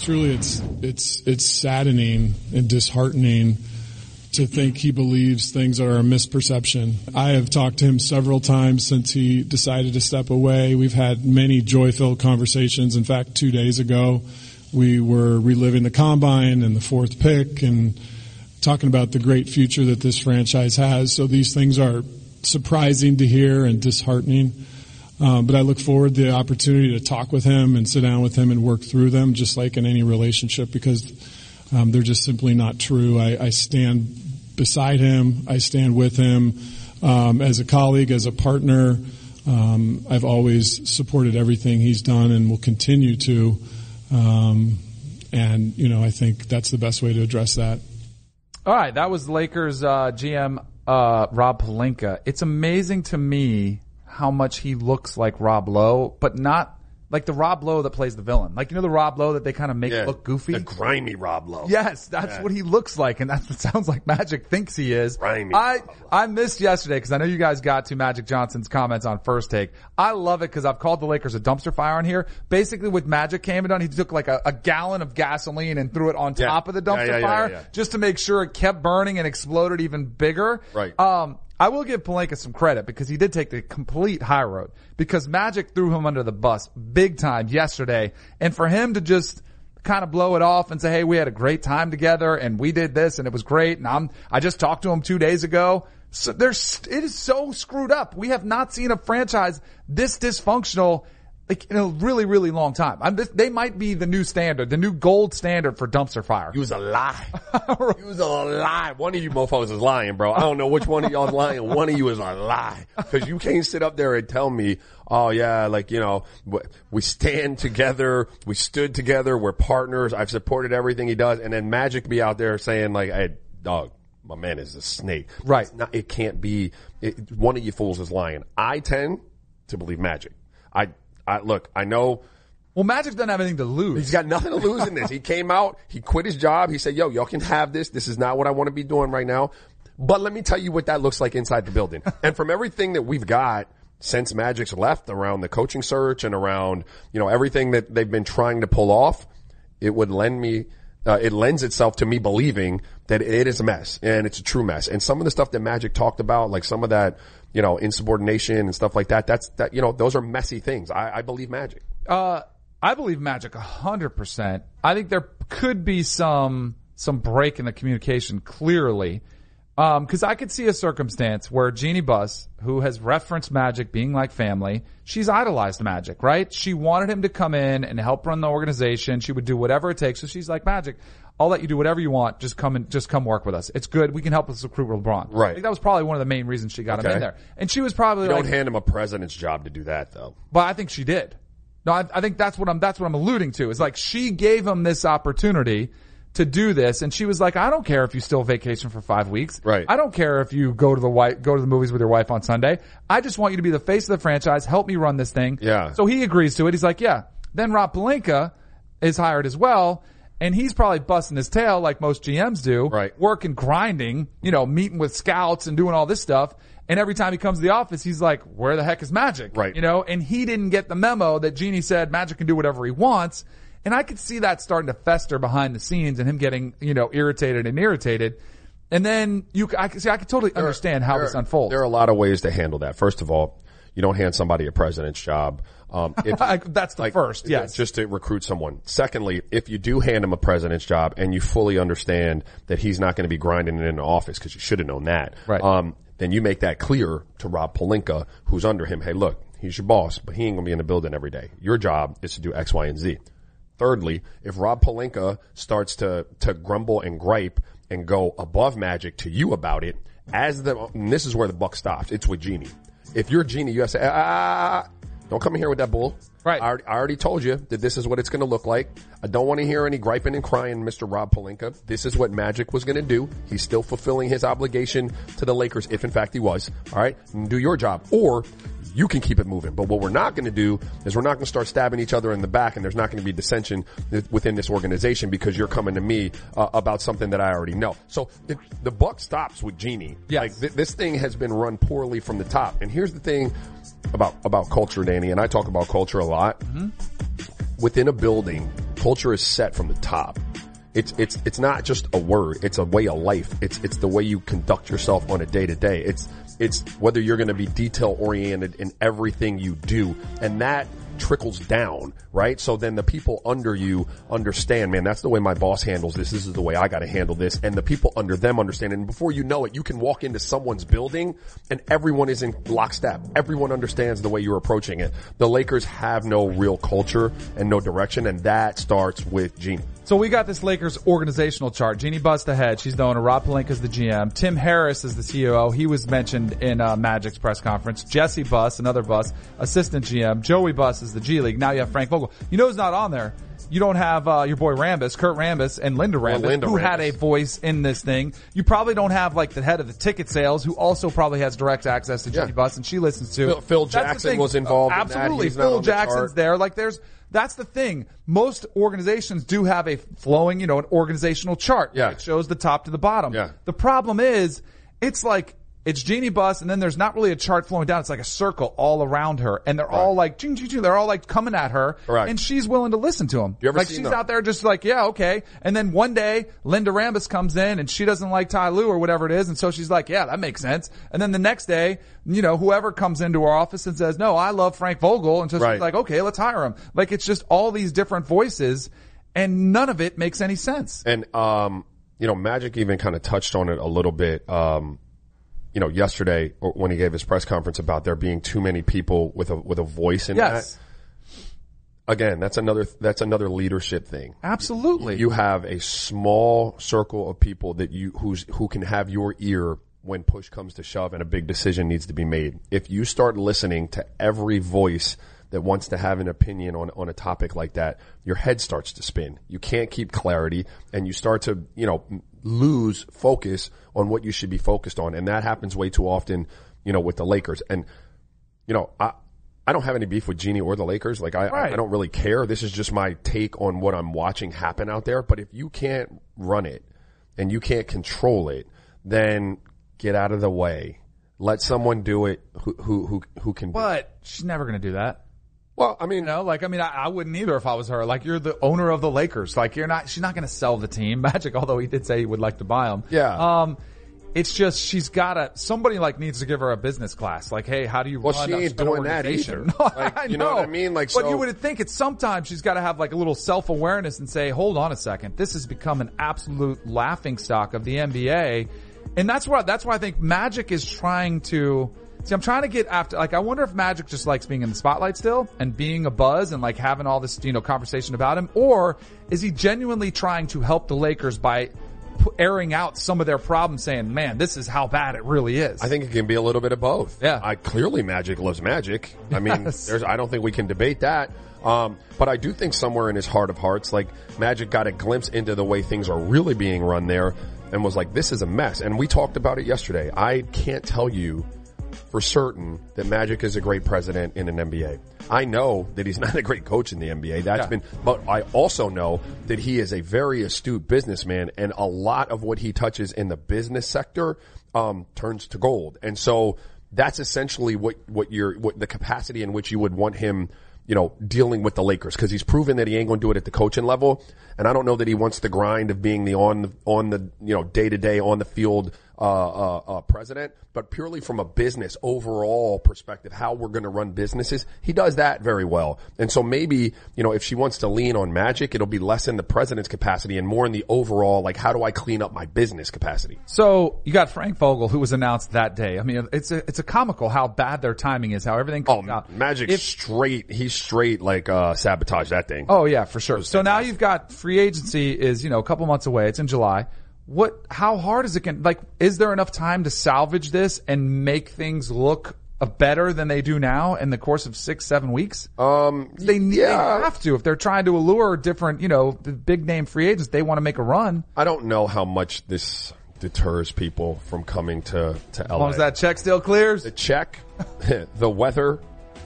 Speaker 7: Truly, it's it's it's saddening and disheartening to think he believes things are a misperception. I have talked to him several times since he decided to step away. We've had many joy-filled conversations. In fact, two days ago, we were reliving the combine and the fourth pick and talking about the great future that this franchise has. So these things are surprising to hear and disheartening. Um, but I look forward to the opportunity to talk with him and sit down with him and work through them, just like in any relationship, because um, they're just simply not true. I, I, stand beside him. I stand with him um, as a colleague, as a partner. Um, I've always supported everything he's done and will continue to. Um, and you know, I think that's the best way to address that.
Speaker 5: All right, that was Lakers uh, GM uh, Rob Pelinka. It's amazing to me how much he looks like Rob Lowe, but not like the Rob Lowe that plays the villain. Like you know the Rob Lowe that they kind of make
Speaker 6: Yeah.
Speaker 5: look goofy.
Speaker 6: The grimy Rob Lowe.
Speaker 5: Yes, that's
Speaker 6: Yeah.
Speaker 5: what he looks like, and that's what (laughs) sounds like Magic thinks he is.
Speaker 6: Grimy.
Speaker 5: I I missed yesterday because I know you guys got to Magic Johnson's comments on first take. I love it because I've called the Lakers a dumpster fire on here. Basically, with Magic came and done, he took like a, a gallon of gasoline and threw it on
Speaker 6: Yeah.
Speaker 5: top of the dumpster fire just to make sure it kept burning and exploded even bigger.
Speaker 6: Right.
Speaker 5: Um, I will give Pelinka some credit because he did take the complete high road because Magic threw him under the bus big time yesterday. And for him to just kind of blow it off and say, Hey, we had a great time together and we did this and it was great. And I'm, I just talked to him two days ago. So there's, it is so screwed up. We have not seen a franchise this dysfunctional like in a really, really long time. I'm, this, they might be the new standard, the new gold standard for dumpster fire.
Speaker 6: You was a lie. (laughs) you was a lie. One of you mofos is lying, bro. I don't know which one of y'all is lying. One of you is a lie. Cause you can't sit up there and tell me, oh yeah, like, you know, we stand together. We stood together. We're partners. I've supported everything he does. And then Magic be out there saying like, hey, dog, my man is a snake.
Speaker 5: Right.
Speaker 6: Not, it can't be, it, one of you fools is lying. I tend to believe Magic. I, I, look, I know,
Speaker 5: Well, Magic doesn't have anything to lose.
Speaker 6: He's got nothing to lose in this. He came out, he quit his job. He said, yo, y'all can have this. This is not what I want to be doing right now. But let me tell you what that looks like inside the building. (laughs) and from everything that we've got since Magic's left around the coaching search and around, you know, everything that they've been trying to pull off, it would lend me, uh, it lends itself to me believing that it is a mess and it's a true mess. And some of the stuff that Magic talked about, like some of that, you know, insubordination and stuff like that, that's, that, you know, those are messy things. I, I believe Magic.
Speaker 5: Uh, I believe Magic a hundred percent. I think there could be some some break in the communication clearly, Um, because I could see a circumstance where Jeanie Buss, who has referenced Magic being like family, she's idolized Magic, right? She wanted him to come in and help run the organization. She would do whatever it takes. So she's like, Magic, I'll let you do whatever you want. Just come and just come work with us. It's good. We can help us recruit LeBron.
Speaker 6: Right.
Speaker 5: I think that was probably one of the main reasons she got him
Speaker 6: Okay.
Speaker 5: in there. And she was probably
Speaker 6: You
Speaker 5: like,
Speaker 6: don't hand him a president's job to do that though.
Speaker 5: but I think she did. No, I, I think that's what I'm, that's what I'm alluding to. Is like she gave him this opportunity to do this and she was like, I don't care if you still vacation for five weeks.
Speaker 6: Right.
Speaker 5: I don't care if you go to the wife, go to the movies with your wife on Sunday. I just want you to be the face of the franchise. Help me run this thing.
Speaker 6: Yeah.
Speaker 5: So he agrees to it. He's like, yeah. Then Rob Pelinka is hired as well. And he's probably busting his tail like most GMs do.
Speaker 6: Right.
Speaker 5: Working, grinding, you know, meeting with scouts and doing all this stuff. And every time he comes to the office, he's like, where the heck is Magic?
Speaker 6: Right.
Speaker 5: You know, and he didn't get the memo that Jeanie said Magic can do whatever he wants. And I could see that starting to fester behind the scenes and him getting, you know, irritated and irritated. And then you, I could see, I could totally understand how
Speaker 6: There-
Speaker 5: this unfolds.
Speaker 6: There are a lot of ways to handle that. First of all, you don't hand somebody a president's job. Um, (laughs) if,
Speaker 5: That's the first, yes.
Speaker 6: Just to recruit someone. Secondly, if you do hand him a president's job and you fully understand that he's not going to be grinding it in the office because you should have known that.
Speaker 5: Right.
Speaker 6: Um, then you make that clear to Rob Pelinka, who's under him. Hey, look, he's your boss, but he ain't gonna be in the building every day. Your job is to do X, Y, and Z. Thirdly, if Rob Pelinka starts to, to grumble and gripe and go above magic to you about it, as the, and this is where the buck stops. It's with Jeanie. If you're Jeanie, you have to say, ah, don't come in here with that bull.
Speaker 5: Right.
Speaker 6: I, I already told you that this is what it's going to look like. I don't want to hear any griping and crying, Mr. Rob Pelinka. This is what Magic was going to do. He's still fulfilling his obligation to the Lakers, if in fact he was. All right. Do your job. Or you can keep it moving. But what we're not going to do is we're not going to start stabbing each other in the back and there's not going to be dissension within this organization because you're coming to me uh, about something that I already know. So it, the buck stops with Jeanie.
Speaker 5: Yes.
Speaker 6: Like th- this thing has been run poorly from the top. And here's the thing about, about culture, Danny, and I talk about culture a lot. Mm-hmm. Within a building, culture is set from the top. It's, it's, it's not just a word. It's a way of life. It's, it's the way you conduct yourself on a day to day. It's, it's whether you're going to be detail oriented in everything you do. And that trickles down, right? So then the people under you understand, man, that's the way my boss handles this. This is the way I got to handle this. And the people under them understand. And before you know it, you can walk into someone's building and everyone is in lockstep. Everyone understands the way you're approaching it. The Lakers have no real culture and no direction. And that starts with Jeanie.
Speaker 5: So we got this Lakers organizational chart. Jeanie Buss the head. She's the owner. Rob Pelinka is the GM. Tim Harris is the COO. He was mentioned in uh, Magic's press conference. Jesse Buss, another Buss, assistant GM. Joey Buss is the G League. Now you have Frank Vogel. You know who's not on there? You don't have uh, your boy Rambis, Kurt Rambis, and Linda Rambis,
Speaker 6: Linda
Speaker 5: who had a voice in this thing. You probably don't have like the head of the ticket sales, who also probably has direct access to Jeanie
Speaker 6: Yeah.
Speaker 5: Buss, and she listens to.
Speaker 6: Phil- Phil Jackson was involved in that.
Speaker 5: Absolutely,
Speaker 6: not
Speaker 5: Phil
Speaker 6: on the
Speaker 5: Jackson's there. Like there's that's the thing. Most organizations do have a flowing, you know, an organizational chart.
Speaker 6: Yeah.
Speaker 5: It shows the top to the bottom.
Speaker 6: Yeah.
Speaker 5: The problem is it's like it's Jeanie Buss and then there's not really a chart flowing down. It's like a circle all around her and they're all like ching, ching, ching. they're all like coming at her
Speaker 6: Correct.
Speaker 5: and she's willing to listen to them.
Speaker 6: You ever
Speaker 5: like she's
Speaker 6: the-
Speaker 5: out there just like, yeah, okay. And then one day Linda Rambis comes in and she doesn't like Ty Lue or whatever it is and so she's like, yeah, that makes sense. And then the next day, you know, whoever comes into our office and says, no, I love Frank Vogel and so
Speaker 6: Right.
Speaker 5: she's like, okay, let's hire him. Like it's just all these different voices and none of it makes any sense.
Speaker 6: And, um, you know, Magic even kind of touched on it a little bit, um, you know, yesterday uh, when he gave his press conference about there being too many people with a, with a voice in
Speaker 5: Yes.
Speaker 6: that. Again, that's another, that's another leadership thing.
Speaker 5: Absolutely.
Speaker 6: You have a small circle of people that you, who's, who can have your ear when push comes to shove and a big decision needs to be made. If you start listening to every voice that wants to have an opinion on, on a topic like that, your head starts to spin. You can't keep clarity and you start to, you know, lose focus on what you should be focused on. And that happens way too often, you know, with the Lakers. And, you know, I, I don't have any beef with Jeanie or the Lakers. Like I, I,
Speaker 5: Right.
Speaker 6: I don't really care. This is just my take on what I'm watching happen out there. But if you can't run it and you can't control it, then get out of the way. Let someone do it who, who, who, who can. do.
Speaker 5: But she's never going to do that.
Speaker 6: Well, I mean,
Speaker 5: You know, like I mean, I, I wouldn't either if I was her. Like you're the owner of the Lakers. Like you're not. She's not going to sell the team. (laughs) Magic, although he did say he would like to buy them.
Speaker 6: Yeah.
Speaker 5: Um, it's just she's got to. Somebody like needs to give her a business class. Like, hey, how do you
Speaker 6: Well,
Speaker 5: run
Speaker 6: she ain't doing that either. (laughs)
Speaker 5: No,
Speaker 6: Like,
Speaker 5: I
Speaker 6: you know what I mean? Like,
Speaker 5: but
Speaker 6: so-
Speaker 5: you would think it's sometimes she's got to have like a little self awareness and say, hold on a second, this has become an absolute laughing stock of the NBA, and that's why that's why I think Magic is trying to. See, I'm trying to get after, like, I wonder if Magic just likes being in the spotlight still and being a buzz and like having all this, you know, conversation about him, or is he genuinely trying to help the Lakers by airing out some of their problems saying, man, this is how bad it really is.
Speaker 6: I think it can be a little bit of both.
Speaker 5: Yeah.
Speaker 6: I clearly Magic loves Magic. I mean, (laughs)
Speaker 5: Yes.
Speaker 6: there's, I don't think we can debate that. Um, but I do think somewhere in his heart of hearts, like Magic got a glimpse into the way things are really being run there and was like, this is a mess. And we talked about it yesterday. I can't tell you for certain that Magic is a great president in an NBA. I know that he's (laughs) not a great coach in the NBA. That's
Speaker 5: Yeah.
Speaker 6: been, but I also know that he is a very astute businessman and a lot of what he touches in the business sector, um, turns to gold. And so that's essentially what, what your, what the capacity in which you would want him, you know, dealing with the Lakers because he's proven that he ain't going to do it at the coaching level. And I don't know that he wants the grind of being the on on the, you know, day to day on the field, uh, uh, uh, president, but purely from a business overall perspective, how we're going to run businesses, he does that very well. And so maybe, you know, if she wants to lean on magic, it'll be less in the president's capacity and more in the overall, like, how do I clean up my business capacity?
Speaker 5: So you got Frank Vogel, who was announced that day. I mean, it's a, it's a comical how bad their timing is, how everything
Speaker 6: Oh,
Speaker 5: comes out.
Speaker 6: Magic
Speaker 5: If-
Speaker 6: straight, he's straight like, uh, sabotage that thing.
Speaker 5: Oh yeah, for sure. So now you've got free agency is, you know, a couple months away. It's in July. What, how hard is it going like, is there enough time to salvage this and make things look uh, better than they do now in the course of six, seven weeks?
Speaker 6: Um,
Speaker 5: They, they have to. If they're trying to allure different, you know, the big name free agents, they want to make a run.
Speaker 6: I don't know how much this deters people from coming to, to LA.
Speaker 5: As long as that check still clears.
Speaker 6: the check, (laughs) the weather,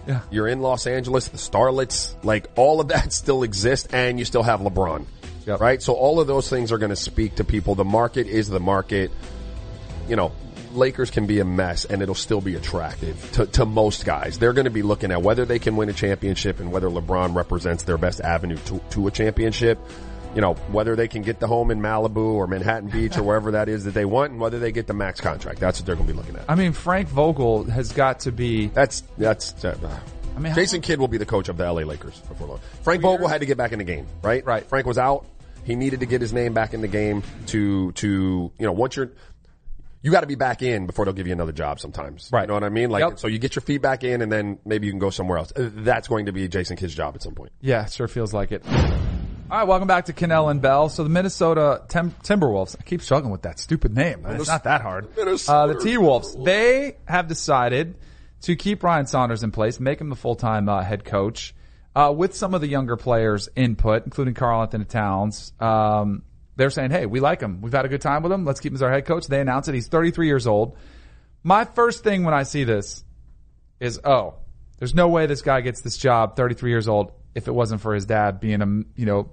Speaker 5: Yeah.
Speaker 6: you're in Los Angeles, the starlets, like all of that (laughs) still exists and you still have LeBron.
Speaker 5: Yep.
Speaker 6: Right? So all of those things are going to speak to people. The market is the market. You know, Lakers can be a mess and it'll still be attractive to, to most guys. They're going to be looking at whether they can win a championship and whether LeBron represents their best avenue to, to a championship. You know, whether they can get the home in Malibu or Manhattan Beach or wherever that is that they want and whether they get the max contract. That's what they're going to be looking at.
Speaker 5: I mean, Frank Vogel has got to be,
Speaker 6: That's that's. Uh,
Speaker 5: I mean,
Speaker 6: Jason Kidd will be the coach of the LA Lakers before long. Frank Vogel had to get back in the game, right?
Speaker 5: Right.
Speaker 6: Frank was out. He needed to get his name back in the game to to you know once you're you got to be back in before they'll give you another job sometimes.
Speaker 5: Right.
Speaker 6: You know what I mean? Like
Speaker 5: Yep.
Speaker 6: so you get your feet back in and then maybe you can go somewhere else. Uh, That's going to be Jason Kidd's job at some point.
Speaker 5: Yeah, sure feels like it. All right, welcome back to Kanell and Bell. So the Minnesota Tim- Timberwolves, I keep struggling with that stupid name. It's not that hard. Uh, the T-Wolves, they have decided to keep Ryan Saunders in place, make him the full-time uh, head coach, uh, with some of the younger players' input, including Karl Anthony Towns. Um, they're saying, hey, we like him. We've had a good time with him. Let's keep him as our head coach. They announce it. He's 33 years old. My first thing when I see this is, oh, there's no way this guy gets this job, 33 years old, if it wasn't for his dad being a, you know,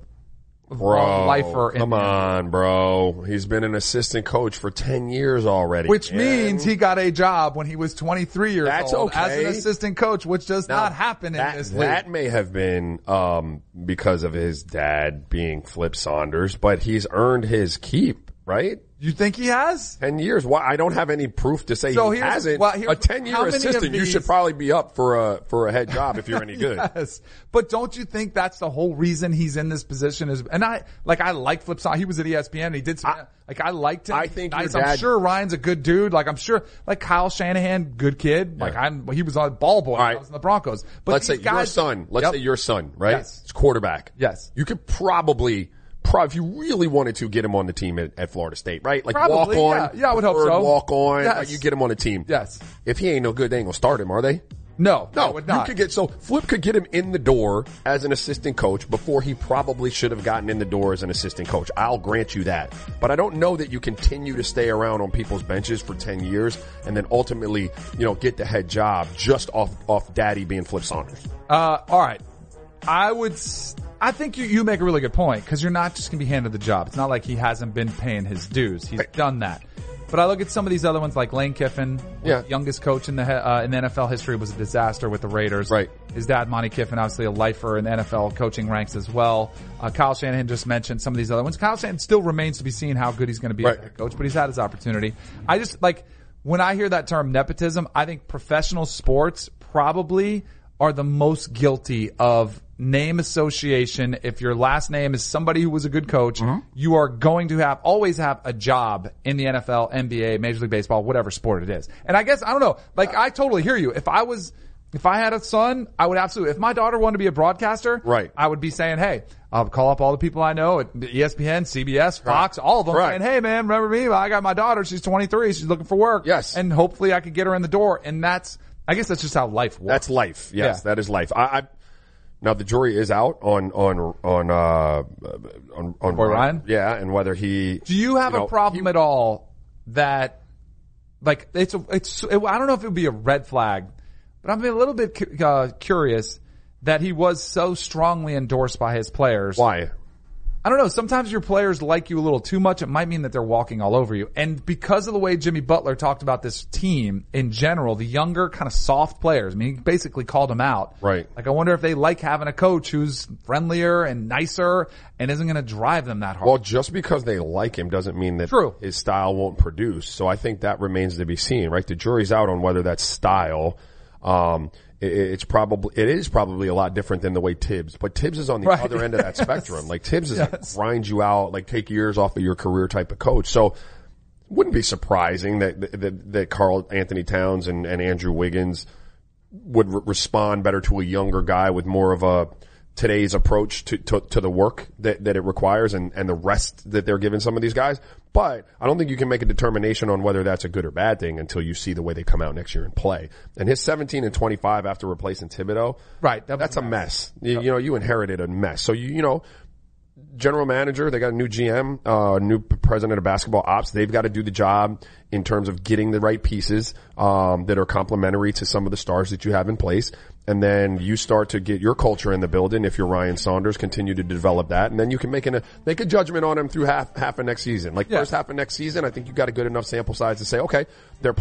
Speaker 6: Bro,
Speaker 5: lifer. in
Speaker 6: come
Speaker 5: there.
Speaker 6: on, bro. He's been an assistant coach for 10 years already.
Speaker 5: Which
Speaker 6: man.
Speaker 5: means he got a job when he was 23 years
Speaker 6: That's
Speaker 5: old as an assistant coach, which does
Speaker 6: Now,
Speaker 5: not happen
Speaker 6: that,
Speaker 5: in this league.
Speaker 6: That may have been um, because of his dad being Flip Saunders, but he's earned his keep, right?
Speaker 5: You think he has?
Speaker 6: Ten years. Why? I don't have any proof to say
Speaker 5: So
Speaker 6: he hasn't.
Speaker 5: well, here-
Speaker 6: a
Speaker 5: 10
Speaker 6: year assistant, you should probably be up for a for a head job if you're any good. (laughs)
Speaker 5: Yes. But don't you think that's the whole reason he's in this position is, and I, like, I like Flip. He was at ESPN. He did some,
Speaker 6: I-
Speaker 5: like, I liked him.
Speaker 6: I think your
Speaker 5: Nice. I'm sure Ryan's a good dude. Like, I'm sure, like Kyle Shanahan, good kid. Like, I'm, he was on ball boy.
Speaker 6: right.
Speaker 5: I was in the Broncos. But
Speaker 6: let's say
Speaker 5: these
Speaker 6: your son. Let's
Speaker 5: Yep.
Speaker 6: say your son, right?
Speaker 5: Yes.
Speaker 6: It's quarterback.
Speaker 5: Yes.
Speaker 6: You could probably. Pro, if you really wanted to get him on the team at, at Florida State, right? Like
Speaker 5: Probably,
Speaker 6: walk on,
Speaker 5: yeah. Yeah, I would hope so.
Speaker 6: Walk on,
Speaker 5: Yes.
Speaker 6: like you get him on the team.
Speaker 5: Yes.
Speaker 6: If he ain't no good, they ain't gonna start him, are they?
Speaker 5: No,
Speaker 6: No, you could get so Flip could get him in the door as an assistant coach before he probably should have gotten in the door as an assistant coach. I'll grant you that, but I don't know that you continue to stay around on people's benches for ten years and then ultimately, you know, get the head job just off off Daddy being Flip Saunders.
Speaker 5: Uh, all right. I would. s- I think you, you make a really good point because you're not just going to be handed the job. It's not like he hasn't been paying his dues. He's done that. But I look at some of these other ones like Lane Kiffin,
Speaker 6: Yeah.
Speaker 5: youngest coach in the uh, in the NFL history, was a disaster with the Raiders.
Speaker 6: Right.
Speaker 5: His dad, Monte Kiffin, obviously a lifer in the NFL coaching ranks as well. Uh, Kyle Shanahan just mentioned some of these other ones. Kyle Shanahan still remains to be seen how good he's going to be as a coach, but he's had his opportunity. I just like when I hear that term nepotism, I think professional sports probably are the most guilty of name association. If your last name is somebody who was a good coach, mm-hmm. you are going to have always have a job in the NFL, NBA, Major League Baseball, whatever sport it is. And I guess I don't know. Like I totally hear you. If I was if I had a son, I would absolutely. If my daughter wanted to be a broadcaster,
Speaker 6: Right.
Speaker 5: I would be saying, "Hey, I'll call up all the people I know at ESPN, CBS, Fox, all of them,
Speaker 6: Right.
Speaker 5: saying, "Hey, man, remember me? I got my daughter. She's 23. She's looking for work.
Speaker 6: Yes.
Speaker 5: and hopefully I could get her in the door." And that's, I guess, that's just how life works.
Speaker 6: That's life. Yes,
Speaker 5: Yeah.
Speaker 6: that is life. I, I now the jury is out on on on uh on on
Speaker 5: Boy Ryan?
Speaker 6: Yeah, and whether he
Speaker 5: Do you have
Speaker 6: know,
Speaker 5: a problem
Speaker 6: he-
Speaker 5: at all that, like, it's a, it's, it, I don't know if it would be a red flag, but I'm a little bit cu- uh, curious that he was so strongly endorsed by his players.
Speaker 6: Why?
Speaker 5: I don't know. Sometimes your players like you a little too much. It might mean that they're walking all over you. And because of the way Jimmy Butler talked about this team in general, the younger kind of soft players, I mean, he basically called them out.
Speaker 6: Right.
Speaker 5: Like I wonder if they like having a coach who's friendlier and nicer and isn't going to drive them that hard.
Speaker 6: Well, just because they like him doesn't mean that
Speaker 5: True.
Speaker 6: his style won't produce. So I think that remains to be seen, right? The jury's out on whether that style, um, it, it's probably, it is probably a lot different than the way Thibs, but Thibs is on the
Speaker 5: Right.
Speaker 6: other end of that (laughs) spectrum. Like Thibs is like grind you out, like take years off of your career type of coach. So wouldn't be surprising that, that, that Karl Anthony Towns and, and Andrew Wiggins would re- respond better to a younger guy with more of a today's approach to, to, to the work that, that it requires and, and the rest that they're giving some of these guys. But I don't think you can make a determination on whether that's a good or bad thing until you see the way they come out next year and play. And his 17 and 25 after replacing Thibodeau,
Speaker 5: Right, that
Speaker 6: That's
Speaker 5: a
Speaker 6: a mess. You, you know, you inherited a mess. So you, you know, general manager, they got a new GM, uh, new president of basketball ops. They've got to do the job in terms of getting the right pieces, um, that are complementary to some of the stars that you have in place. And then you start to get your culture in the building. If you're Ryan Saunders, continue to develop that. And then you can make an, make a judgment on him through half, half of next season. Like
Speaker 5: Yeah.
Speaker 6: first half of next season, I think you got a good enough sample size to say, okay, they're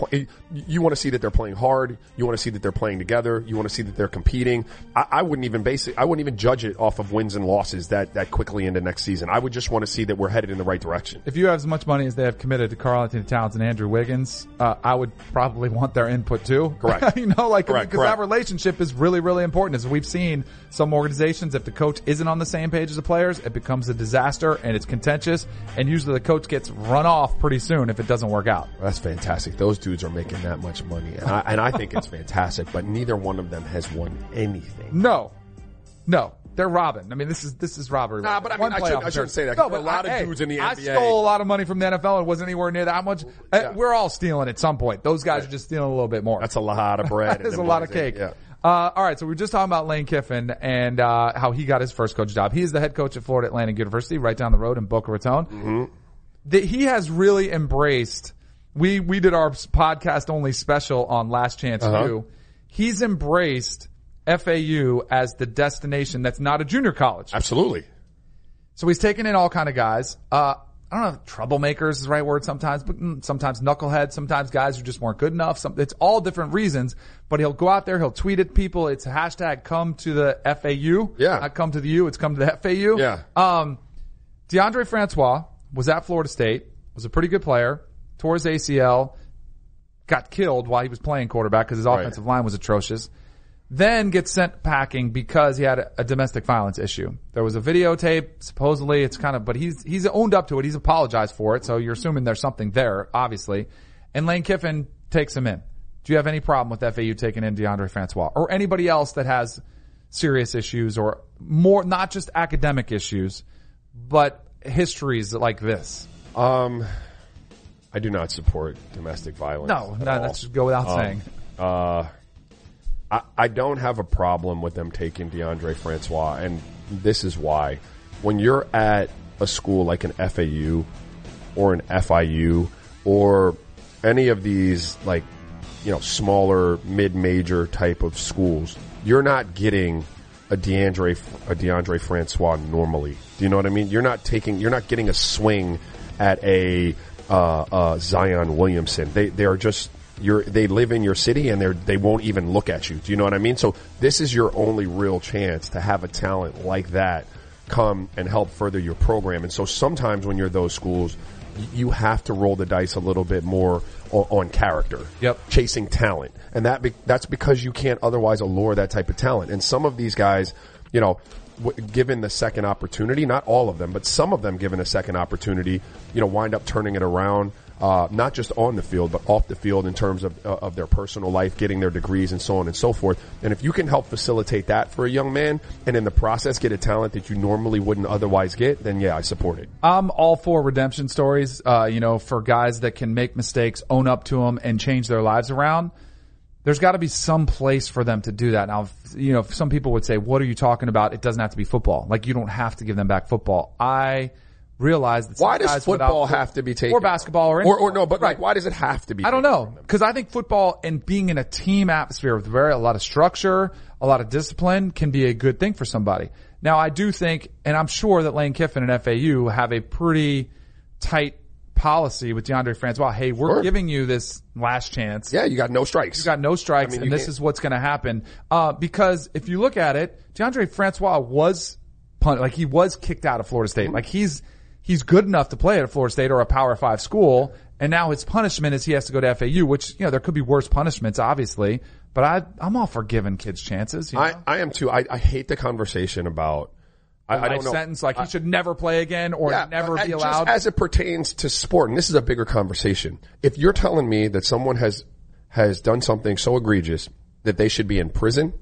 Speaker 6: you want to see that they're playing hard. You want to see that they're playing together. You want to see that they're competing. I, I wouldn't even base it, I wouldn't even judge it off of wins and losses that, that quickly into next season. I would just want to see that we're headed in the right direction.
Speaker 5: if you have as much money as they have committed to Karl Anthony Towns and Andrew Wiggins, uh, I would probably want their input too.
Speaker 6: Correct. (laughs)
Speaker 5: you know, like because that relationship is really, really important. As we've seen, some organizations, if the coach isn't on the same page as the players, it becomes a disaster and it's contentious. And usually the coach gets run off pretty soon if it doesn't work out.
Speaker 6: That's fantastic. Those dudes are making that much money. And I, and I think it's fantastic, but neither one of them has won anything.
Speaker 5: No, no. They're robbing. I mean, this is this is robbery.
Speaker 6: Nah, but I mean, I shouldn't- I shouldn't say that.
Speaker 5: No, but
Speaker 6: a lot of
Speaker 5: I-
Speaker 6: dudes in the
Speaker 5: I
Speaker 6: NBA.
Speaker 5: stole a lot of money from the NFL and wasn't anywhere near that much.
Speaker 6: Yeah.
Speaker 5: We're all stealing at some point. Those guys are just stealing a little bit more.
Speaker 6: That's a lot of bread. (laughs)
Speaker 5: There's a lot of cake.
Speaker 6: Yeah.
Speaker 5: Uh, all right, so we are just talking about Lane Kiffin and uh, how he got his first coach job. He is the head coach at Florida Atlantic University, right down the road in Boca Raton.
Speaker 6: Mm-hmm.
Speaker 5: That he has really embraced. We we did our podcast only special on Last Chance
Speaker 6: Uh-huh.
Speaker 5: U. He's embraced FAU as the destination that's not a junior college.
Speaker 6: Absolutely.
Speaker 5: So he's taking in all kind of guys. Uh, I don't know if troublemakers is the right word sometimes, but sometimes knuckleheads, sometimes guys who just weren't good enough. Some, it's all different reasons, but he'll go out there, he'll tweet at people. It's hashtag come to the FAU.
Speaker 6: Yeah.
Speaker 5: Not come to the U, it's come to the FAU.
Speaker 6: Yeah.
Speaker 5: Um, Deondre Francois was at Florida State, was a pretty good player, tore his ACL, got killed while he was playing quarterback because his
Speaker 6: Right.
Speaker 5: offensive line was atrocious. Then gets sent packing because he had a, a domestic violence issue. There was a videotape, supposedly it's kind of, but he's, he's owned up to it. He's apologized for it. So you're assuming there's something there, obviously. And Lane Kiffin takes him in. Do you have any problem with FAU taking in Deondre Francois or anybody else that has serious issues or more, not just academic issues, but histories like this?
Speaker 6: Um, I do not support domestic violence.
Speaker 5: No, no,
Speaker 6: all.
Speaker 5: let's just go without saying.
Speaker 6: Uh, I, I don't have a problem with them taking Deondre Francois, and this is why. When you're at a school like an FAU or an FIU or any of these like you know smaller mid-major type of schools, you're not getting a Deondre a Deondre Francois normally. Do you know what I mean? You're not taking you're not getting a swing at a uh, uh, Zion Williamson. They they are just you're they live in your city and they they won't even look at you. Do you know what I mean? So this is your only real chance to have a talent like that come and help further your program. And so sometimes when you're those schools, you have to roll the dice a little bit more on, on character.
Speaker 5: Yep.
Speaker 6: Chasing talent. And that be, that's because you can't otherwise allure that type of talent. And some of these guys, you know, w- given the second opportunity, not all of them, but some of them given a second opportunity, you know, wind up turning it around. Uh, not just on the field, but off the field in terms of uh, of their personal life, getting their degrees, and so on and so forth. And if you can help facilitate that for a young man, and in the process get a talent that you normally wouldn't otherwise get, then yeah, I support it.
Speaker 5: I'm all for redemption stories, uh, you know, for guys that can make mistakes, own up to them, and change their lives around. There's got to be some place for them to do that. Now, you know, some people would say, what are you talking about? It doesn't have to be football. Like, you don't have to give them back football. I realize that
Speaker 6: Why does football
Speaker 5: without-
Speaker 6: have to be taken?
Speaker 5: Or basketball or,
Speaker 6: or, or no, but
Speaker 5: Right.
Speaker 6: like, why does it have to be?
Speaker 5: I don't know because I think football and being in a team atmosphere with very a lot of structure, a lot of discipline can be a good thing for somebody. Now I do think, and I'm sure that Lane Kiffin and FAU have a pretty tight policy with Deondre Francois. Hey, we're
Speaker 6: Sure.
Speaker 5: giving you this last chance.
Speaker 6: Yeah, you got no strikes.
Speaker 5: You got no strikes,
Speaker 6: I mean,
Speaker 5: and this
Speaker 6: can't-
Speaker 5: is what's going to happen. Uh, because if you look at it, Deondre Francois was pun- like he was kicked out of Florida
Speaker 6: Mm-hmm.
Speaker 5: State. Like he's he's good enough to play at a Florida State or a Power Five school, and now his punishment is he has to go to FAU, which you know there could be worse punishments, obviously. But I I'm all for giving kids chances. You know?
Speaker 6: I, I am too. I, I hate the conversation about. I, I don't know.
Speaker 5: sentence, like he should never play again or
Speaker 6: Yeah,
Speaker 5: never be allowed.
Speaker 6: as it pertains to sport, and this is a bigger conversation. If you're telling me that someone has has done something so egregious that they should be in prison,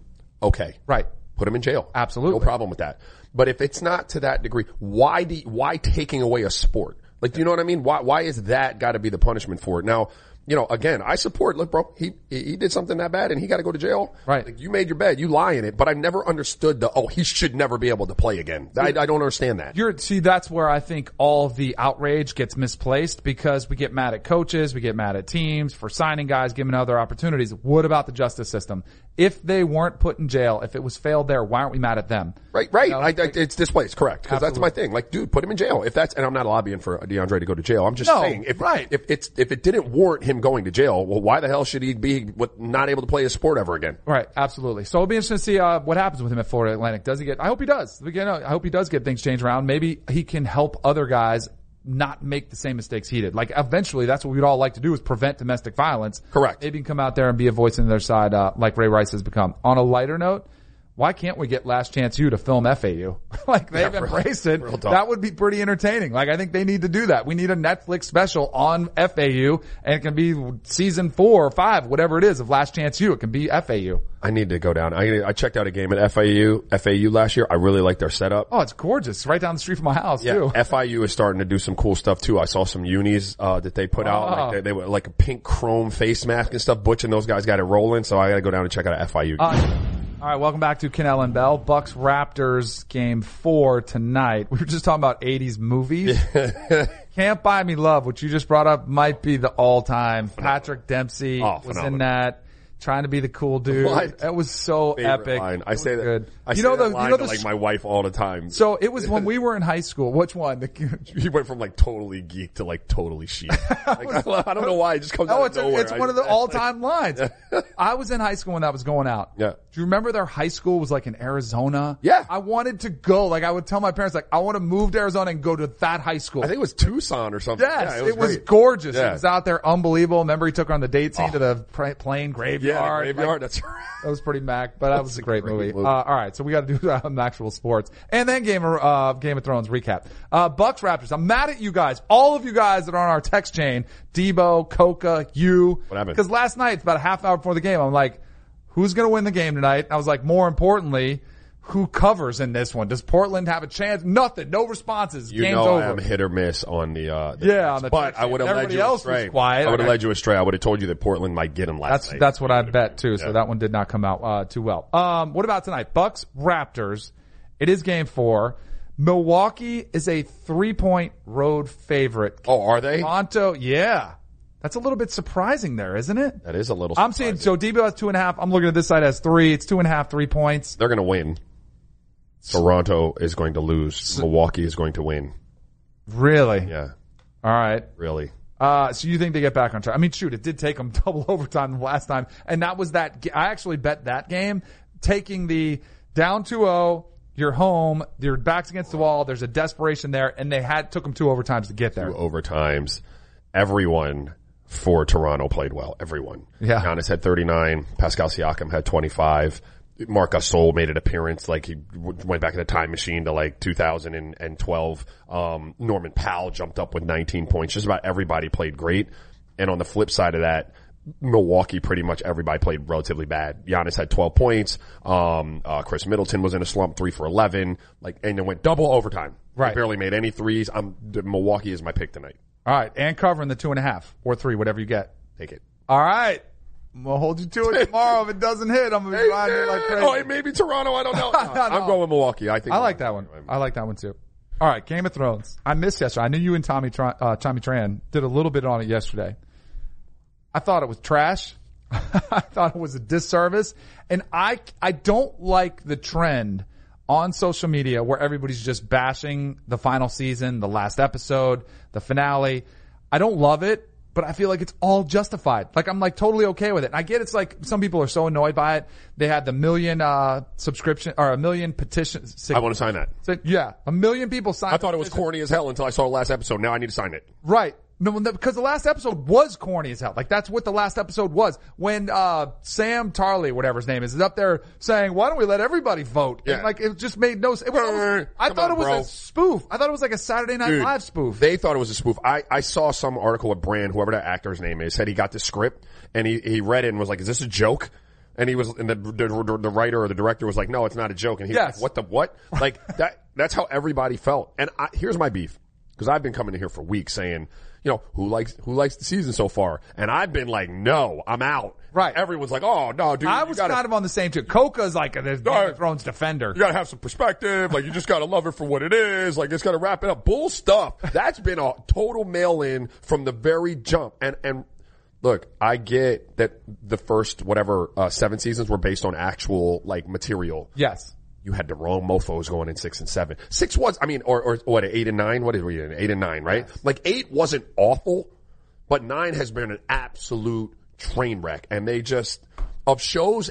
Speaker 6: okay,
Speaker 5: right.
Speaker 6: Put him in jail.
Speaker 5: Absolutely.
Speaker 6: no problem with that. But if it's not to that degree, why do why taking away a sport? Like, do you know what I mean? Why why is that got to be the punishment for it? Now, you know, again, I support. Look, bro, he he did something that bad, and he got to go to jail.
Speaker 5: Right.
Speaker 6: Like, you made your bed, you lie in it. But I've never understood the oh, he should never be able to play again. I, I don't understand that.
Speaker 5: You're see that's where I think all the outrage gets misplaced because we get mad at coaches, we get mad at teams for signing guys, giving other opportunities. What about the justice system? If they weren't put in jail, if it was failed there, why aren't we mad at them?
Speaker 6: Right, right.
Speaker 5: know,
Speaker 6: I, I, it's displaced, correct. Because that's my thing. Like, dude, put him in jail. If that's, and I'm not lobbying for Deondre to go to jail. I'm just
Speaker 5: No,
Speaker 6: saying, if
Speaker 5: right.
Speaker 6: if it's if it didn't warrant him going to jail, well, why the hell should he be what, not able to play his sport ever again?
Speaker 5: Right, absolutely. So it'll be interesting to see uh, what happens with him at Florida Atlantic. Does he get? I hope he does. Again, I hope he does get things changed around. Maybe he can help other guys not make the same mistakes he did. Like eventually, that's what we'd all like to do is prevent domestic violence.
Speaker 6: Correct.
Speaker 5: Maybe come out there and be a voice on their side, uh, like Ray Rice has become. On a lighter note. Why can't we get Last Chance U to film FAU? (laughs) like they've
Speaker 6: Yeah, real-
Speaker 5: embraced it.
Speaker 6: real.
Speaker 5: That would be pretty entertaining. Like I think they need to do that. We need a Netflix special on FAU and it can be season four or five, whatever it is of Last Chance U. It can be FAU.
Speaker 6: I need to go down. I I checked out a game at FAU, FAU last year. I really like their setup.
Speaker 5: Oh, it's gorgeous. Right down the street from my house
Speaker 6: Yeah,
Speaker 5: too. (laughs)
Speaker 6: FIU is starting to do some cool stuff too. I saw some unis uh, that they put out.
Speaker 5: Oh.
Speaker 6: Like they, they were like a pink chrome face mask and stuff. Butch and those guys got it rolling. So I got to go down and check out a FIU.
Speaker 5: Uh, all right, welcome back to Kanell and Bell. Bucks Raptors game four tonight. (laughs) We were just talking about 80s movies. (laughs) Can't Buy Me Love, which you just brought up, might be the all-time. Patrick Dempsey
Speaker 6: Oh,
Speaker 5: was in that. Trying to be the cool dude.
Speaker 6: What?
Speaker 5: It was so epic.
Speaker 6: line. I say
Speaker 5: was
Speaker 6: that.
Speaker 5: Good.
Speaker 6: I
Speaker 5: you know
Speaker 6: that
Speaker 5: the
Speaker 6: line
Speaker 5: you know the
Speaker 6: like my wife all the time.
Speaker 5: so it was when we were in high school. Which one? The, (laughs)
Speaker 6: he went from like totally geek to like totally chic. (laughs) Like, I, don't know why it just comes oh, out
Speaker 5: Oh,
Speaker 6: of
Speaker 5: it's,
Speaker 6: nowhere.
Speaker 5: it's
Speaker 6: I
Speaker 5: one of the (laughs) all-time lines. I was in high school when that was going out.
Speaker 6: Yeah.
Speaker 5: Do you remember their high school was like in Arizona?
Speaker 6: Yeah.
Speaker 5: I wanted to go. Like I would tell my parents, like I want to move to Arizona and go to that high school.
Speaker 6: I think it was Tucson or something.
Speaker 5: Yes,
Speaker 6: Yeah,
Speaker 5: it was,
Speaker 6: great.
Speaker 5: gorgeous.
Speaker 6: Yeah.
Speaker 5: It was out there, unbelievable. Remember, he took her on the date scene
Speaker 6: Oh.
Speaker 5: to the plane
Speaker 6: Yeah,
Speaker 5: graveyard.
Speaker 6: graveyard.
Speaker 5: Like,
Speaker 6: that's right. (laughs)
Speaker 5: that was pretty mac, but that was a great,
Speaker 6: great
Speaker 5: movie.
Speaker 6: movie.
Speaker 5: Uh, all right, so we got to do (laughs) um, actual sports, and then Game of uh, Game of Thrones recap. Uh, Bucks Raptors. I'm mad at you guys, all of you guys that are on our text chain. Debo, Coca, you.
Speaker 6: What happened?
Speaker 5: Because last night, about a half hour before the game, I'm like, who's going to win the game tonight? I was like, more importantly. Who covers in this one? Does Portland have a chance? Nothing. No responses.
Speaker 6: You
Speaker 5: Game's
Speaker 6: know
Speaker 5: over.
Speaker 6: I am hit or miss on the, uh, the
Speaker 5: Yeah, on the
Speaker 6: but I would have led you astray.
Speaker 5: quiet.
Speaker 6: I would have
Speaker 5: Okay.
Speaker 6: led you astray. I would have told you that Portland might get him last
Speaker 5: That's
Speaker 6: night.
Speaker 5: that's what I bet too. So that one did not come out uh, too well. Um, what about tonight? Bucks Raptors. It is game four. Milwaukee is a three point road favorite.
Speaker 6: Oh, are they?
Speaker 5: Toronto, yeah. That's a little bit surprising there, isn't it?
Speaker 6: That is a little.
Speaker 5: I'm seeing, so. Debo has two and a half. I'm looking at this side as three. It's two and a half, three points.
Speaker 6: they're going to win. Toronto is going to lose. Milwaukee is going to win.
Speaker 5: Really?
Speaker 6: Yeah,
Speaker 5: All right.
Speaker 6: really.
Speaker 5: Uh, so you think they get back on track? I mean, shoot, it did take them (laughs) double overtime the last time, and that was that. I actually bet that game, taking the down 2-0, you're home, your back's against the wall, there's a desperation there, and they had took them two overtimes to get there.
Speaker 6: Two overtimes. Everyone for Toronto played well. Everyone.
Speaker 5: Yeah.
Speaker 6: Giannis had 39. Pascal Siakam had 25. Marc Gasol made an appearance like he went back in the time machine to like 2012. Um, Norman Powell jumped up with 19 points. Just about everybody played great. And on the flip side of that, Milwaukee pretty much everybody played relatively bad. Giannis had 12 points. Um, uh, Khris Middleton was in a slump, three for 11. Like, and it went double overtime.
Speaker 5: Right.
Speaker 6: They barely made any threes. I'm, Milwaukee is my pick tonight.
Speaker 5: All right, and covering the two and a half or three, whatever you get.
Speaker 6: Take it.
Speaker 5: All right. I'm gonna hold you to it tomorrow. if it doesn't hit, I'm gonna be riding it like crazy.
Speaker 6: Oh, maybe Toronto. I don't (laughs) know.
Speaker 5: No, no.
Speaker 6: I'm going Milwaukee. I think
Speaker 5: I like that one. I like that one too. All right, Game of Thrones. I missed yesterday. I knew you and Tommy Tran, uh, Tommy Tran did a little bit on it yesterday. I thought it was trash. (laughs) I thought it was a disservice, and I I don't like the trend on social media where everybody's just bashing the final season, the last episode, the finale. I don't love it, but I feel like it's all justified. Like I'm like totally okay with it. I get it's like some people are so annoyed by it. They had the million uh subscription or a million petitions.
Speaker 6: I want to sign that.
Speaker 5: Yeah, a million people signed.
Speaker 6: I thought it was corny as hell until I saw the last episode. Now I need to sign it.
Speaker 5: Right. No, no, because the last episode was corny as hell. Like that's what the last episode was. When uh Sam Tarly, whatever his name is, is up there saying, "Why don't we let everybody vote?"
Speaker 6: Yeah.
Speaker 5: And like it just made no. sense. It was, almost- I thought
Speaker 6: on,
Speaker 5: it was
Speaker 6: bro.
Speaker 5: a spoof. I thought it was like a Saturday Night
Speaker 6: Dude,
Speaker 5: Live spoof.
Speaker 6: They thought it was a spoof. I, I saw some article at Bran, whoever that actor's name is, said he got the script and he, he read it and was like, is this a joke? And he was, and the, the, the writer or the director was like, no, it's not a joke. And he
Speaker 5: Yes.
Speaker 6: was like, what the what? Like that, that's how everybody felt. And I, here's my beef. Cause I've been coming in here for weeks saying, you know, who likes, who likes the season so far? And I've been like, no, I'm out.
Speaker 5: Right.
Speaker 6: Everyone's like, oh no, dude.
Speaker 5: I was
Speaker 6: gotta-
Speaker 5: kind of on the same too. Coca's like a Game of Thrones defender.
Speaker 6: you gotta have some perspective. Like you just gotta love it for what it is. Like it's gotta wrap it up. Bull stuff. That's been a total mail in from the very jump. And, and look, I get that the first whatever, uh, seven seasons were based on actual like material.
Speaker 5: Yes.
Speaker 6: You had the wrong mofos going in six and seven. Six was, I mean, or, or what, eight and nine? What is we in? Eight and nine, right? Like eight wasn't awful, but nine has been an absolute train wreck. And they just, of shows,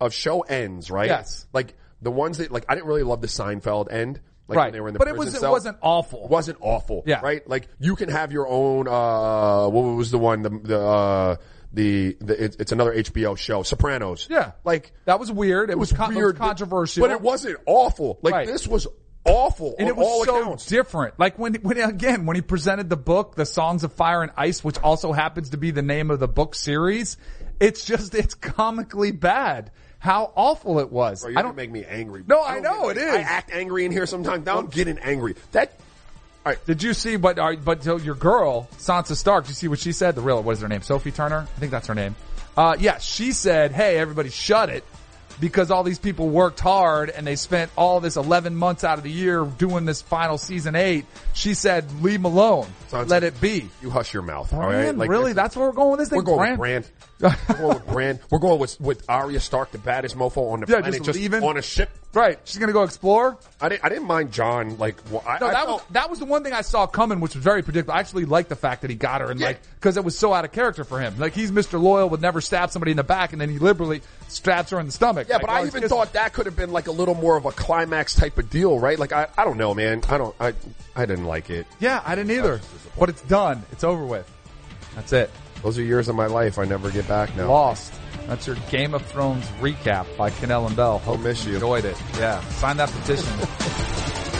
Speaker 6: of- show ends, right?
Speaker 5: Yes.
Speaker 6: Like the ones that, like, I didn't really love the Seinfeld end. Like
Speaker 5: Right.
Speaker 6: when they were in the
Speaker 5: But it was it wasn't awful.
Speaker 6: It wasn't awful.
Speaker 5: Yeah.
Speaker 6: Right? Like you can have your own, uh, what was the one, the, the, uh, the, the it's, it's another HBO show, Sopranos.
Speaker 5: Yeah.
Speaker 6: Like,
Speaker 5: That was weird. It, was, it
Speaker 6: weird,
Speaker 5: controversial.
Speaker 6: but it wasn't awful. Like
Speaker 5: Right.
Speaker 6: this was awful
Speaker 5: and it was so
Speaker 6: accounts.
Speaker 5: different. Like when, when again, when he presented the book, The Songs of Fire and Ice, which also happens to be the name of the book series, it's just, it's comically bad. How awful it was.
Speaker 6: Bro,
Speaker 5: I don't
Speaker 6: make me angry.
Speaker 5: No, I
Speaker 6: don't
Speaker 5: know,
Speaker 6: get-
Speaker 5: it
Speaker 6: I
Speaker 5: is.
Speaker 6: act angry in here sometimes. Now I'm getting angry. That. All right.
Speaker 5: Did you see what? Are, but your girl Sansa Stark. Did you see what she said? The real what is her name? Sophie Turner. I think that's her name. Uh, yeah, she said, "Hey, everybody, shut it." Because all these people worked hard and they spent all this 11 months out of the year doing this final season eight. She said, leave 'em alone.
Speaker 6: Sansa,
Speaker 5: Let it be.
Speaker 6: You hush your mouth. all
Speaker 5: Man,
Speaker 6: right.
Speaker 5: really? That's where we're going with this thing?
Speaker 6: We're going
Speaker 5: Bran?
Speaker 6: with Bran. We're going with Bran. We're going with with Arya Stark, the baddest mofo on the
Speaker 5: Yeah,
Speaker 6: planet,
Speaker 5: just leaving.
Speaker 6: on a ship.
Speaker 5: Right. She's gonna go explore.
Speaker 6: I didn't. I didn't mind Jon. Like, well, I,
Speaker 5: No,
Speaker 6: I
Speaker 5: that was that was the one thing I saw coming, which was very predictable. I actually liked the fact that he got her, and
Speaker 6: Yeah.
Speaker 5: like because it was so out of character for him. Like he's Mr. Loyal, would never stab somebody in the back, and then he liberally stabs her in the stomach.
Speaker 6: Yeah,
Speaker 5: Like,
Speaker 6: but I
Speaker 5: oh,
Speaker 6: even
Speaker 5: kissing-
Speaker 6: thought that could have been like a little more of a climax type of deal, right? Like, I, I don't know, man. I don't. I I didn't like it.
Speaker 5: Yeah, I didn't either. But it's done. It's over with. That's it.
Speaker 6: Those are years of my life I never get back now.
Speaker 5: Lost. That's your Game of Thrones recap by Kanell and Bell. Hope
Speaker 6: miss you.
Speaker 5: enjoyed it. Yeah. Sign that petition. (laughs)